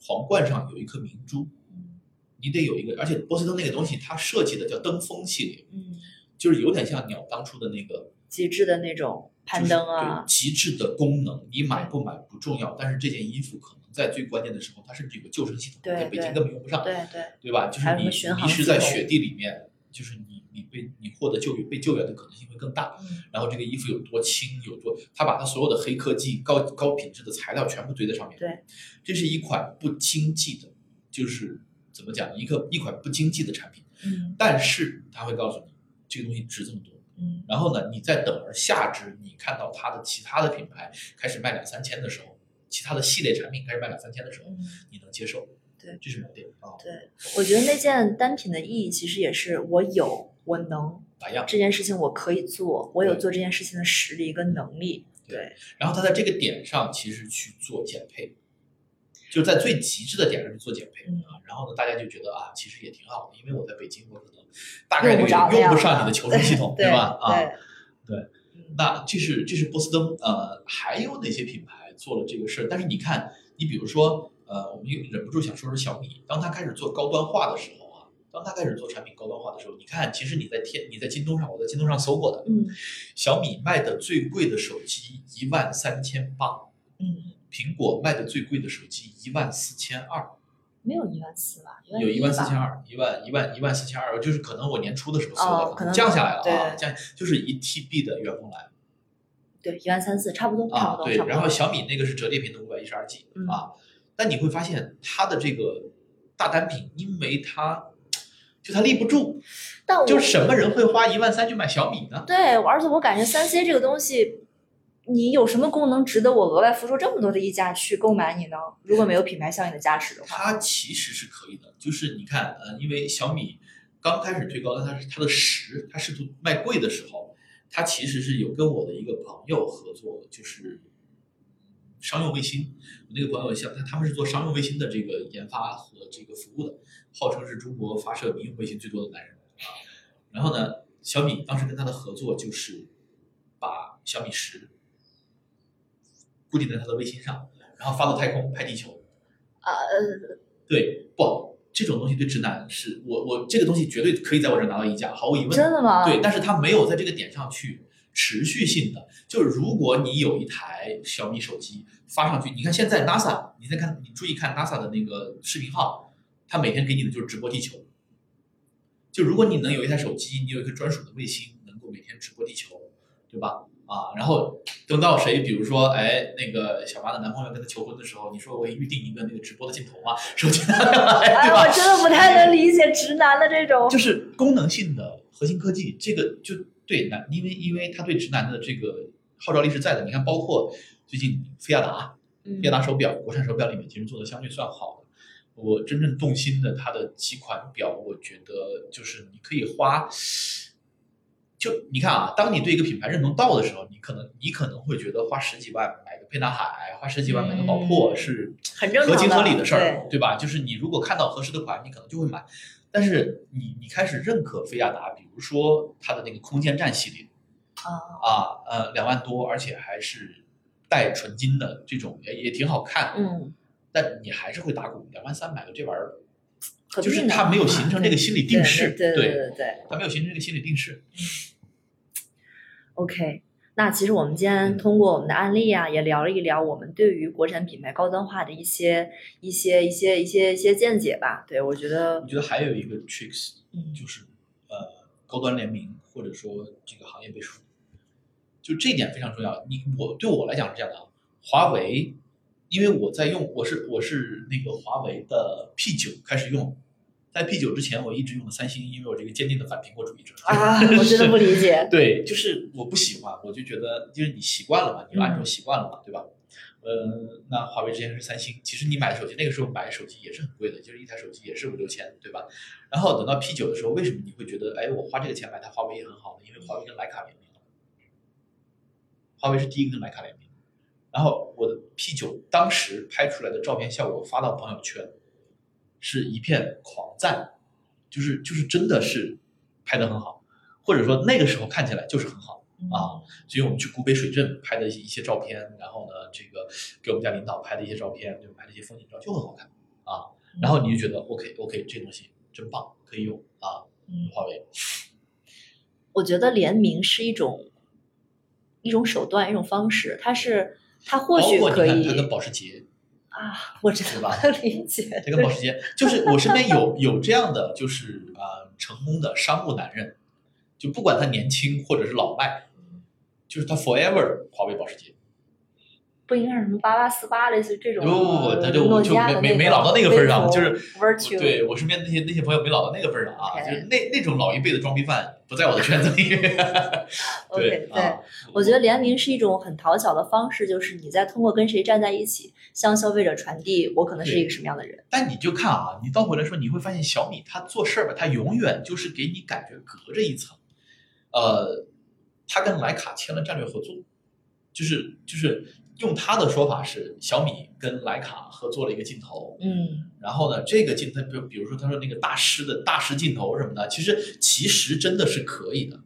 皇冠上有一颗明珠，嗯你得有一个，而且波司登那个东西它设计的叫登峰系列，嗯，就是有点像鸟当初的那个极致的那种攀登啊。就是，极致的功能，你买不买不重要，但是这件衣服可能在最关键的时候，它甚至有个救生系统，对在北京根本用不上，对对，对吧？就是你迷失在雪地里面，就是你你被你获得救援被救援的可能性会更大。嗯然后这个衣服有多轻，有多，他把他所有的黑科技、高高品质的材料全部堆在上面。对，这是一款不经济的，就是怎么讲，一个一款不经济的产品，嗯但是他会告诉你这个东西值这么多。嗯然后呢，你再等而下之，你看到它的其他的品牌开始卖两三千的时候，其他的系列产品开始卖两三千的时候，嗯，你能接受？对这是锚点啊，对，我觉得那件单品的意义其实也是我有，我能打样。这件事情我可以做，我有做这件事情的实力跟能力。对，然后他在这个点上其实去做减配，就是在最极致的点上去做减配、嗯啊。然后呢，大家就觉得啊，其实也挺好的，因为我在北京，我可能大概率用不上你的求生系统，对吧？啊，对那这是这是波司登，呃，还有哪些品牌做了这个事儿？但是你看，你比如说，呃，我们又忍不住想说说小米，当它开始做高端化的时候啊，当它开始做产品高端化的时候，你看，其实你在天你在京东上，我在京东上搜过的，嗯小米卖的最贵的手机一万三千八，嗯，苹果卖的最贵的手机一万四千二，没有一万四吧？有一万四千二。二，一万一万一万四千二，就是可能我年初的时候搜的，哦降下来了啊，降就是一 TB 的原封来。对，一万三四，差不多，差啊，对。然后小米那个是折叠屏的五百一十二 G 嗯啊，但你会发现它的这个大单品，因为它就它立不住，但我就是什么人会花一万三去买小米呢？对，而且我感觉三 C 这个东西，你有什么功能值得我额外付出这么多的溢价去购买你呢？如果没有品牌效应的加持的话，它其实是可以的，就是你看，呃，因为小米刚开始推高端，它是它的十，它试图卖贵的时候，它其实是有跟我的一个朋友合作，就是商用卫星。我那个朋友像他他们是做商用卫星的这个研发和这个服务的，号称是中国发射民用卫星最多的男人啊。然后呢，小米当时跟他的合作就是把小米十固定在他的卫星上，然后发到太空拍地球。呃，对，不，这种东西对直男是我我这个东西绝对可以在我这儿拿到溢价，毫无疑问。真的吗？对，但是它没有在这个点上去持续性的，就是如果你有一台小米手机发上去，你看现在 NASA，你再看，你注意看 NASA 的那个视频号，它每天给你的就是直播地球。就如果你能有一台手机，你有一个专属的卫星，能够每天直播地球，对吧？啊，然后等到谁，比如说，哎，那个小妈的男朋友跟她求婚的时候，你说我预定一个那个直播的镜头嘛，手机拿下来，哎，对吧？我真的不太能理解直男的这种。就是功能性的核心科技，这个就对男，因为因为他对直男的这个号召力是在的。你看，包括最近菲亚达，嗯菲亚达手表，国产手表里面其实做的相对算好的。我真正动心的，它的几款表，我觉得就是你可以花，就你看啊，当你对一个品牌认同到的时候，你可能你可能会觉得花十几万买个沛纳海，花十几万买个宝珀嗯是合情合理的事儿，对对吧？就是你如果看到合适的款，你可能就会买。但是你你开始认可菲亚达，比如说它的那个空间站系列啊，啊，呃，两万多，而且还是带纯金的这种，也也挺好看。嗯，但你还是会打鼓，两万三买个这玩意儿，何必呢就是他没有形成这个心理定势，对对对对对。它没有形成这个心理定势。OK，那其实我们今天嗯通过我们的案例啊，也聊了一聊我们对于国产品牌高端化的一些、一些、一些、一些、一些见解吧。对我觉得我，觉得还有一个 tricks 嗯就是呃高端联名或者说这个行业背书，就这一点非常重要。你我对我来讲是这样的啊，华为，因为我在用，我是我是那个华为的 P 九开始用，在 P 九之前我一直用的三星，因为我这个坚定的反苹果主义者啊，我真的不理解。对，就是我不喜欢，我就觉得就是你习惯了嘛，你用安卓嗯习惯了嘛，对吧？呃，那华为之前是三星，其实你买的手机那个时候买手机也是很贵的，就是一台手机也是五六千，对吧？然后等到 P 九的时候，为什么你会觉得，哎，我花这个钱买台华为也很好呢？因为华为跟徕卡联名了，华为是第一个跟徕卡联名。然后我的 P 九当时拍出来的照片效果发到朋友圈，是一片狂赞，就是就是真的是拍的很好，或者说那个时候看起来就是很好。啊，所以我们去古北水镇拍的一些照片，然后呢，这个给我们家领导拍的一些照片，对吧？拍的一些风景照就很好看啊。然后你就觉得 OK OK，这东西真棒，可以用啊。嗯华为，我觉得联名是一种一种手段，一种方式，它是它或许可以它跟保时捷，啊，我知道对吧能理解，这个保时捷，就是我身边有 有这样的，就是啊、呃成功的商务男人，就不管他年轻或者是老迈，就是他 forever 华为保时捷。不应该是什么八八四八类似于这种不不不，他就诺就没没没老到那个份儿上，就是对我身边那些那些朋友没老到那个份儿上啊，就是那那种老一辈的装逼犯不在我的圈子里。OK，对对啊，我觉得联名是一种很讨巧的方式，就是你在通过跟谁站在一起，向消费者传递我可能是一个什么样的人。但你就看啊，你倒回来说，你会发现小米它做事儿吧，它永远就是给你感觉隔着一层。呃，它跟徕卡签了战略合作，就是就是用他的说法是，小米跟徕卡合作了一个镜头，嗯然后呢，这个镜头，比如比如说他说那个大师的大师镜头什么的，其实其实真的是可以的。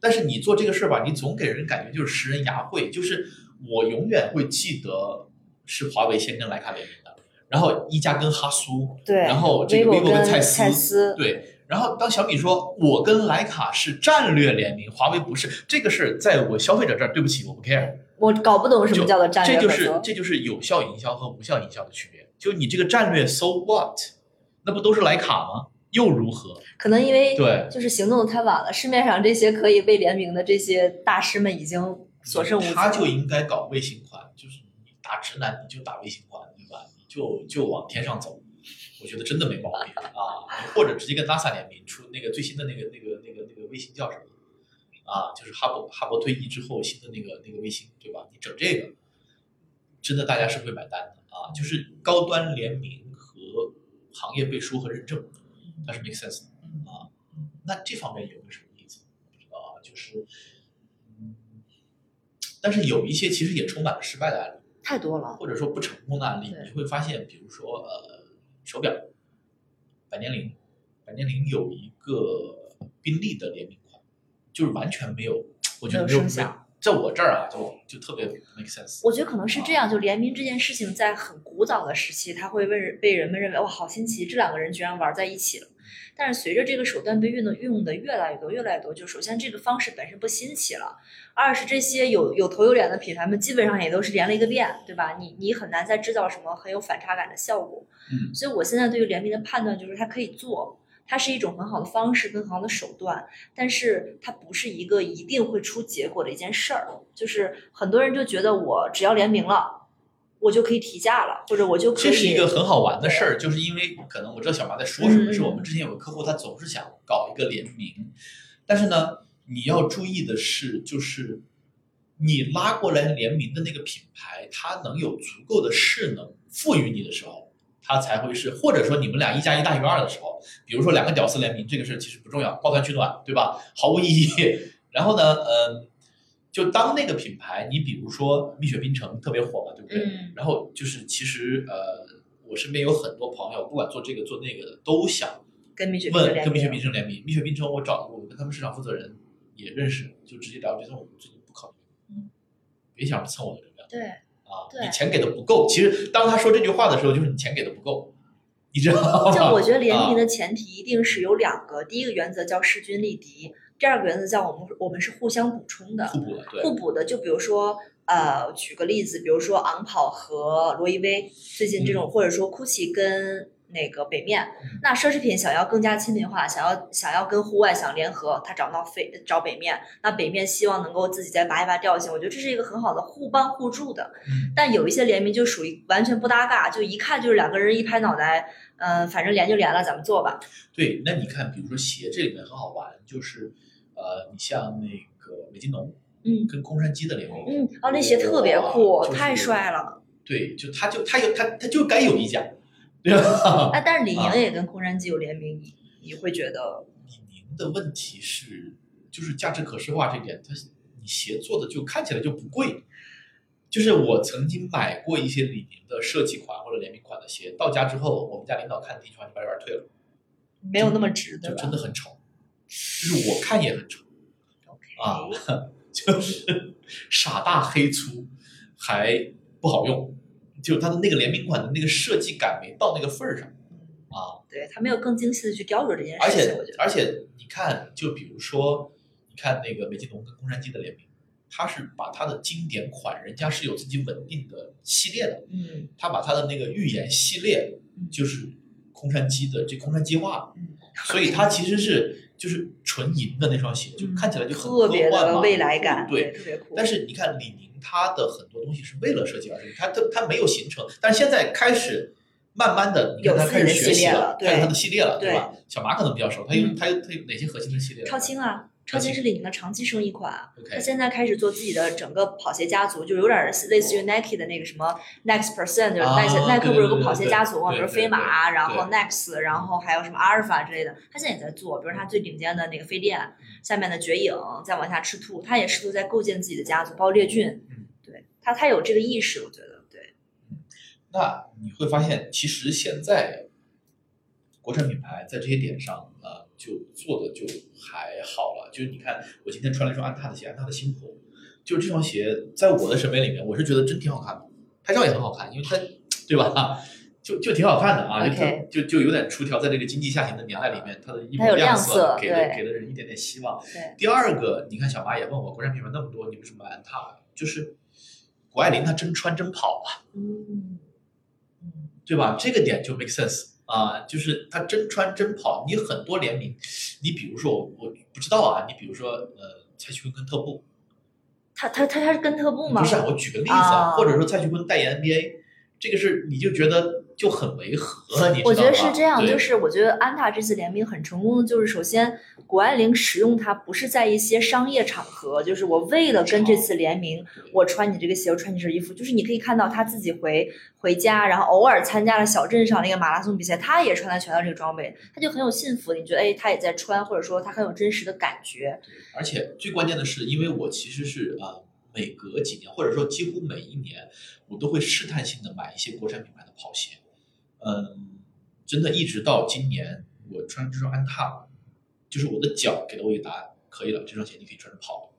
但是你做这个事儿吧，你总给人感觉就是食人牙慧，就是我永远会记得是华为先跟徕卡联名的，然后一加跟哈苏，对然后这个 vivo 跟蔡司对。然后当小米说我跟徕卡是战略联名，华为不是，这个事在我消费者这儿，对不起，我不 care。我搞不懂什么叫做战略这就。是这就是有效营销和无效营销的区别。就你这个战略，so what？那不都是徕卡吗？又如何？可能因为对就是行动的太晚了，市面上这些可以被联名的这些大师们已经所剩无几。他就应该搞卫星款，就是你打直男你就打卫星款，对吧？你就就往天上走，我觉得真的没毛病啊。或者直接跟 NASA 联名出那个最新的那个那个那个那个卫星叫什么？啊，就是哈勃哈勃退役之后新的那个那个卫星，对吧？你整这个，真的大家是会买单的啊。就是高端联名和行业背书和认证，它是 make sense 的啊。那这方面有没有什么意思？不知道啊，就是，嗯，但是有一些其实也充满了失败的案例，太多了。或者说不成功的案例，你会发现，比如说呃，手表，百年灵，百年灵有一个宾利的联名款，就是完全没有，我觉得没有声响在我这儿啊，就就特别 make sense。我觉得可能是这样，就联名这件事情，在很古早的时期，它会被被人们认为哇，好新奇，这两个人居然玩在一起了。但是随着这个手段被运的用的越来越多，越来越多，就首先这个方式本身不新奇了，二是这些有有头有脸的品牌们，基本上也都是连了一个遍，对吧？你你很难再制造什么很有反差感的效果。嗯，所以我现在对于联名的判断就是它可以做，它是一种很好的方式跟很好的手段，但是它不是一个一定会出结果的一件事儿。就是很多人就觉得我只要联名了，我就可以提价了，或者我就可以。这是一个很好玩的事儿，就是因为可能我知道小马在说什么，嗯是我们之前有个客户他总是想搞一个联名，但是呢，你要注意的是，就是你拉过来联名的那个品牌，它能有足够的势能赋予你的时候，它才会是，或者说你们俩一加一大于二的时候，比如说两个屌丝联名，这个事儿其实不重要，抱团取暖，对吧？毫无意义。然后呢，嗯，就当那个品牌，你比如说蜜雪冰城特别火嘛，对不对？嗯然后就是其实呃，我身边有很多朋友，不管做这个做那个的，都想跟蜜雪冰城联问跟蜜雪名冰城联名。蜜雪冰城我找我跟他们市场负责人也认识，就直接聊，觉得我们最近不考虑，嗯，别想着蹭我的流量对，啊，对你钱给的不够。其实当他说这句话的时候，就是你钱给的不够，你知道吗？就我觉得联名啊的前提一定是有两个，第一个原则叫势均力敌，第二个原则叫我们我们是互相补充的。互补的，对，互补的，就比如说，呃，举个例子，比如说昂跑和罗意威最近这种，或者说 GUCCI 跟那个北面，嗯那奢侈品想要更加亲民化，想要想要跟户外想联合，他找到北找北面，那北面希望能够自己再拔一拔调性，我觉得这是一个很好的互帮互助的。嗯但有一些联名就属于完全不搭嘎，就一看就是两个人一拍脑袋，嗯、反正连就连了，咱们做吧。对。那你看，比如说鞋这里面很好玩，就是呃，你像那个美津浓嗯跟空山鸡的联名，嗯，哦，那鞋特别酷，就是太帅了。对，就他就他有他他就该有一家，对吧？哎，但是李啊宁也跟空山鸡有联名，你你会觉得李宁的问题是，就是价值可视化这点，它你鞋做的就看起来就不贵。就是我曾经买过一些李宁的设计款或者联名款的鞋，到家之后，我们家领导看第一句话就把这玩意儿退了，没有那么值，对就真的很丑，就是我看也很丑？OK，啊，就是傻大黑粗，还不好用，就是它的那个联名款的那个设计感没到那个份儿上啊。对它没有更精细的去雕琢这件事情，且。而且你看，就比如说，你看那个美津浓跟空山鸡的联名，他是把他的经典款，人家是有自己稳定的系列的，嗯他把他的那个预言系列嗯就是空山鸡的这空山计划，嗯，所以它其实是就是纯银的那双鞋，就嗯看起来就很特别科幻嘛的未来感，对。特别酷。但是你看李宁，他的很多东西是为了设计而设计，他他他没有形成，但是现在开始慢慢的，你看它有自己的开始学习了对开始他的系列了，对吧？小马可能比较熟，他有嗯它有他有哪些核心的系列？超轻啊，超轻超轻是李宁的长期生意款。他现在开始做自己的整个跑鞋家族，就有点类似于 Nike 的那个什么 Next Percent，就是啊耐克耐克不是有个跑鞋家族嘛，比如飞马，然后 Next，然后还有什么阿尔法之类的，他现在也在做，比如他最顶尖的那个飞电，下面的绝影，再往下赤兔，他也试图在构建自己的家族，包括列骏嗯，对他他有这个意识，我觉得对，那你会发现，其实现在国产品牌在这些点上，呃，就做的就还好了。就是你看，我今天穿了一双安踏的鞋，安踏的星火，就是这双鞋，在我的审美里面，我是觉得真挺好看的，拍照也很好看，因为它，对吧？就就挺好看的啊，就就就有点出挑，在这个经济下行的年代里面，它的衣服它有亮色色给了对给了人一点点希望。对，第二个，你看小马也问我，国产品牌那么多，你为什么买安踏？就是谷爱凌她真穿真跑啊。嗯嗯，对吧？这个点就 make sense 啊，就是他真穿真跑，你很多联名，你比如说我我不知道啊，你比如说呃蔡徐坤跟特步，他他他他是跟特步吗？不是啊，我举个例子啊或者说蔡徐坤代言 NBA，这个是你就觉得就很违和，你知道吧？我觉得是这样，就是我觉得安踏这次联名很成功的，就是首先谷爱凌使用它不是在一些商业场合，就是我为了跟这次联名，我穿你这个鞋，我穿你这身衣服，就是你可以看到她自己回回家，然后偶尔参加了小镇上那个马拉松比赛，她也穿了全套这个装备，她就很有幸福，你觉得哎，她也在穿，或者说她很有真实的感觉，而且最关键的是，因为我其实是啊、呃每隔几年或者说几乎每一年，我都会试探性的买一些国产品牌的跑鞋。嗯，真的一直到今年，我穿这双安踏，就是我的脚给了我一个答案，可以了，这双鞋你可以穿着跑。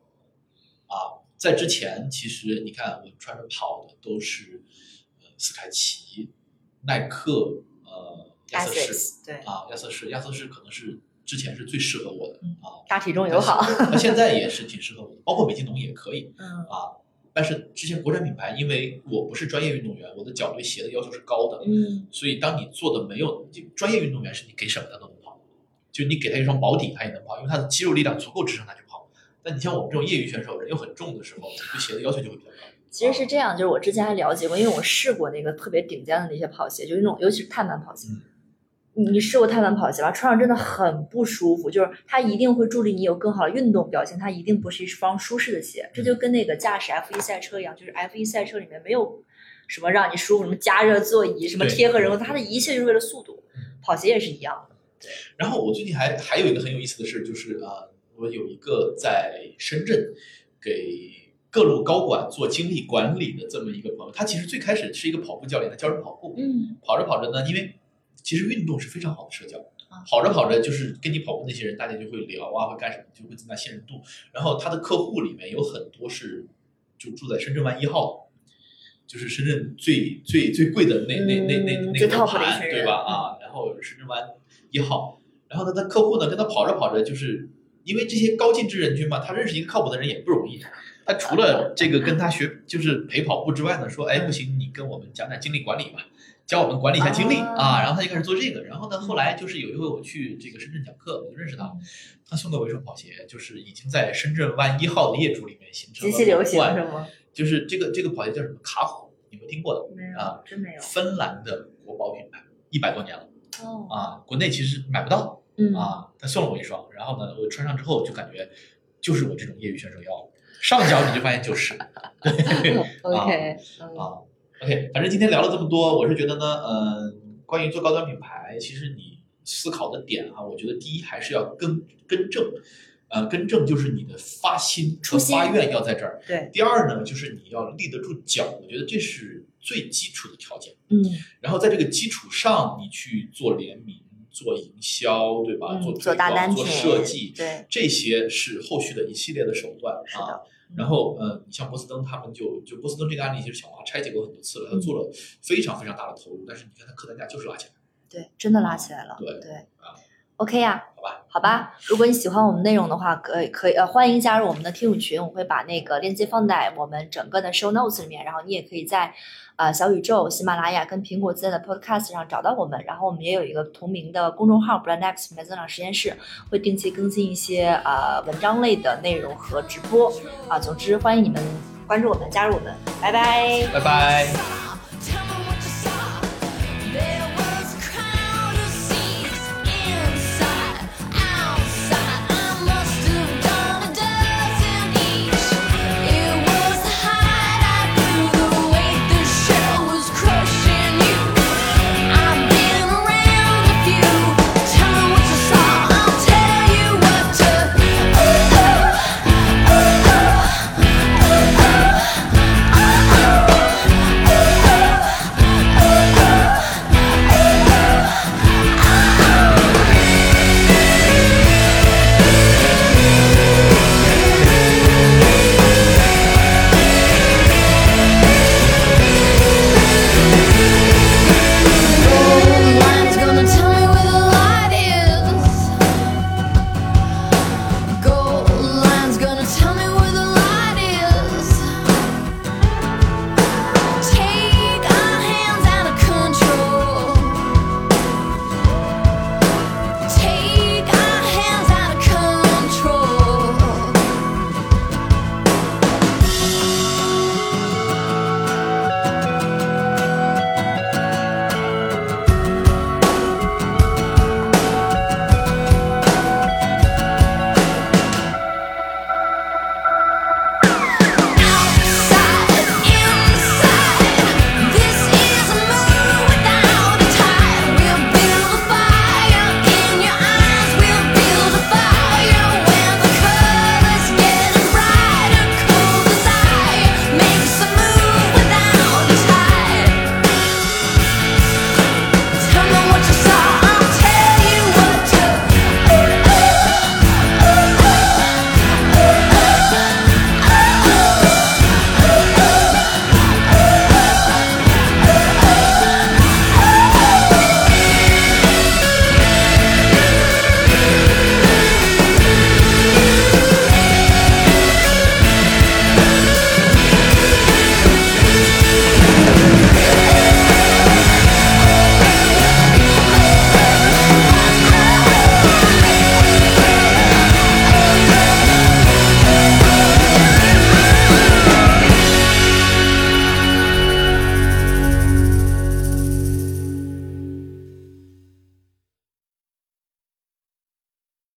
啊，在之前其实你看我穿着跑的都是呃斯凯奇、耐克、呃亚瑟士对，啊，亚瑟士，亚瑟士可能是之前是最适合我的嗯啊。大体重友好，那现在也是挺适合我的，包括美津浓也可以 嗯啊。但是之前国产品牌，因为我不是专业运动员，我的脚对鞋的要求是高的，嗯所以当你做的没有就专业运动员是你给什么他都能跑，就你给他一双保底他也能跑，因为他的肌肉力量足够支撑他去跑。但你像我们这种业余选手，人又很重的时候，对鞋的要求就会比较高。其实是这样，就是我之前还了解过，因为我试过那个特别顶尖的那些跑鞋，就是那种尤其是碳板跑鞋。嗯你你试过碳板跑鞋吧？穿上真的很不舒服，就是它一定会助力你有更好的运动表现，它一定不是一双舒适的鞋。这就跟那个驾驶 F 一赛车一样，就是 F 一赛车里面没有什么让你舒服，什么加热座椅，什么贴合人物，它的一切就是为了速度。跑鞋也是一样的。然后我最近还还有一个很有意思的事，就是啊、呃我有一个在深圳给各路高管做精力管理的这么一个朋友，他其实最开始是一个跑步教练，他教人跑步，嗯跑着跑着呢，因为其实运动是非常好的社交啊，跑着跑着就是跟你跑步那些人，大家就会聊啊，会干什么，就会增加信任度。然后他的客户里面有很多是就住在深圳湾一号，就是深圳最最最贵的那那那那那个盘，对吧？啊，然后深圳湾一号，然后呢，他客户呢跟他跑着跑着，就是因为这些高净值人群嘛，他认识一个靠谱的人也不容易。他除了这个跟他学就是陪跑步之外呢，说哎不行，你跟我们讲讲精力管理吧，教我们管理一下精力啊啊。然后他就开始做这个。然后呢，后来就是有一回我去这个深圳讲课，我就认识他，他送给我一双跑鞋，就是已经在深圳湾一号的业主里面形成了极其流行冠是吗？就是这个这个跑鞋叫什么卡虎，你们听过的？没有啊，真没有。芬兰的国宝品牌，一百多年了哦，啊，国内其实买不到嗯，啊。他送了我一双，然后呢，我穿上之后就感觉就是我这种业余选手要的，上脚你就发现就是 OK，嗯。啊，OK，反正今天聊了这么多，我是觉得呢，嗯、关于做高端品牌，其实你思考的点哈、我觉得第一还是要根根正，呃，根正就是你的发心和发愿要在这儿。对，第二呢，就是你要立得住脚，我觉得这是最基础的条件。嗯然后在这个基础上，你去做联名、做营销，对吧？嗯，做做推广做大单品，设计，对，这些是后续的一系列的手段啊是的。然后，呃，你像波司登他们就就波司登这个案例，其实小华拆解过很多次了，他做了非常非常大的投入，但是你看他客单价就是拉起来，对，真的拉起来了，对对。啊，OK 呀、好吧？好吧，如果你喜欢我们内容的话，可以可以呃欢迎加入我们的听友群，我会把那个链接放在我们整个的 show notes 里面，然后你也可以在呃小宇宙、喜马拉雅跟苹果自带的 podcast 上找到我们，然后我们也有一个同名的公众号 Brand X 品牌增长实验室，会定期更新一些呃文章类的内容和直播啊、总之欢迎你们关注我们，加入我们，拜拜。拜拜。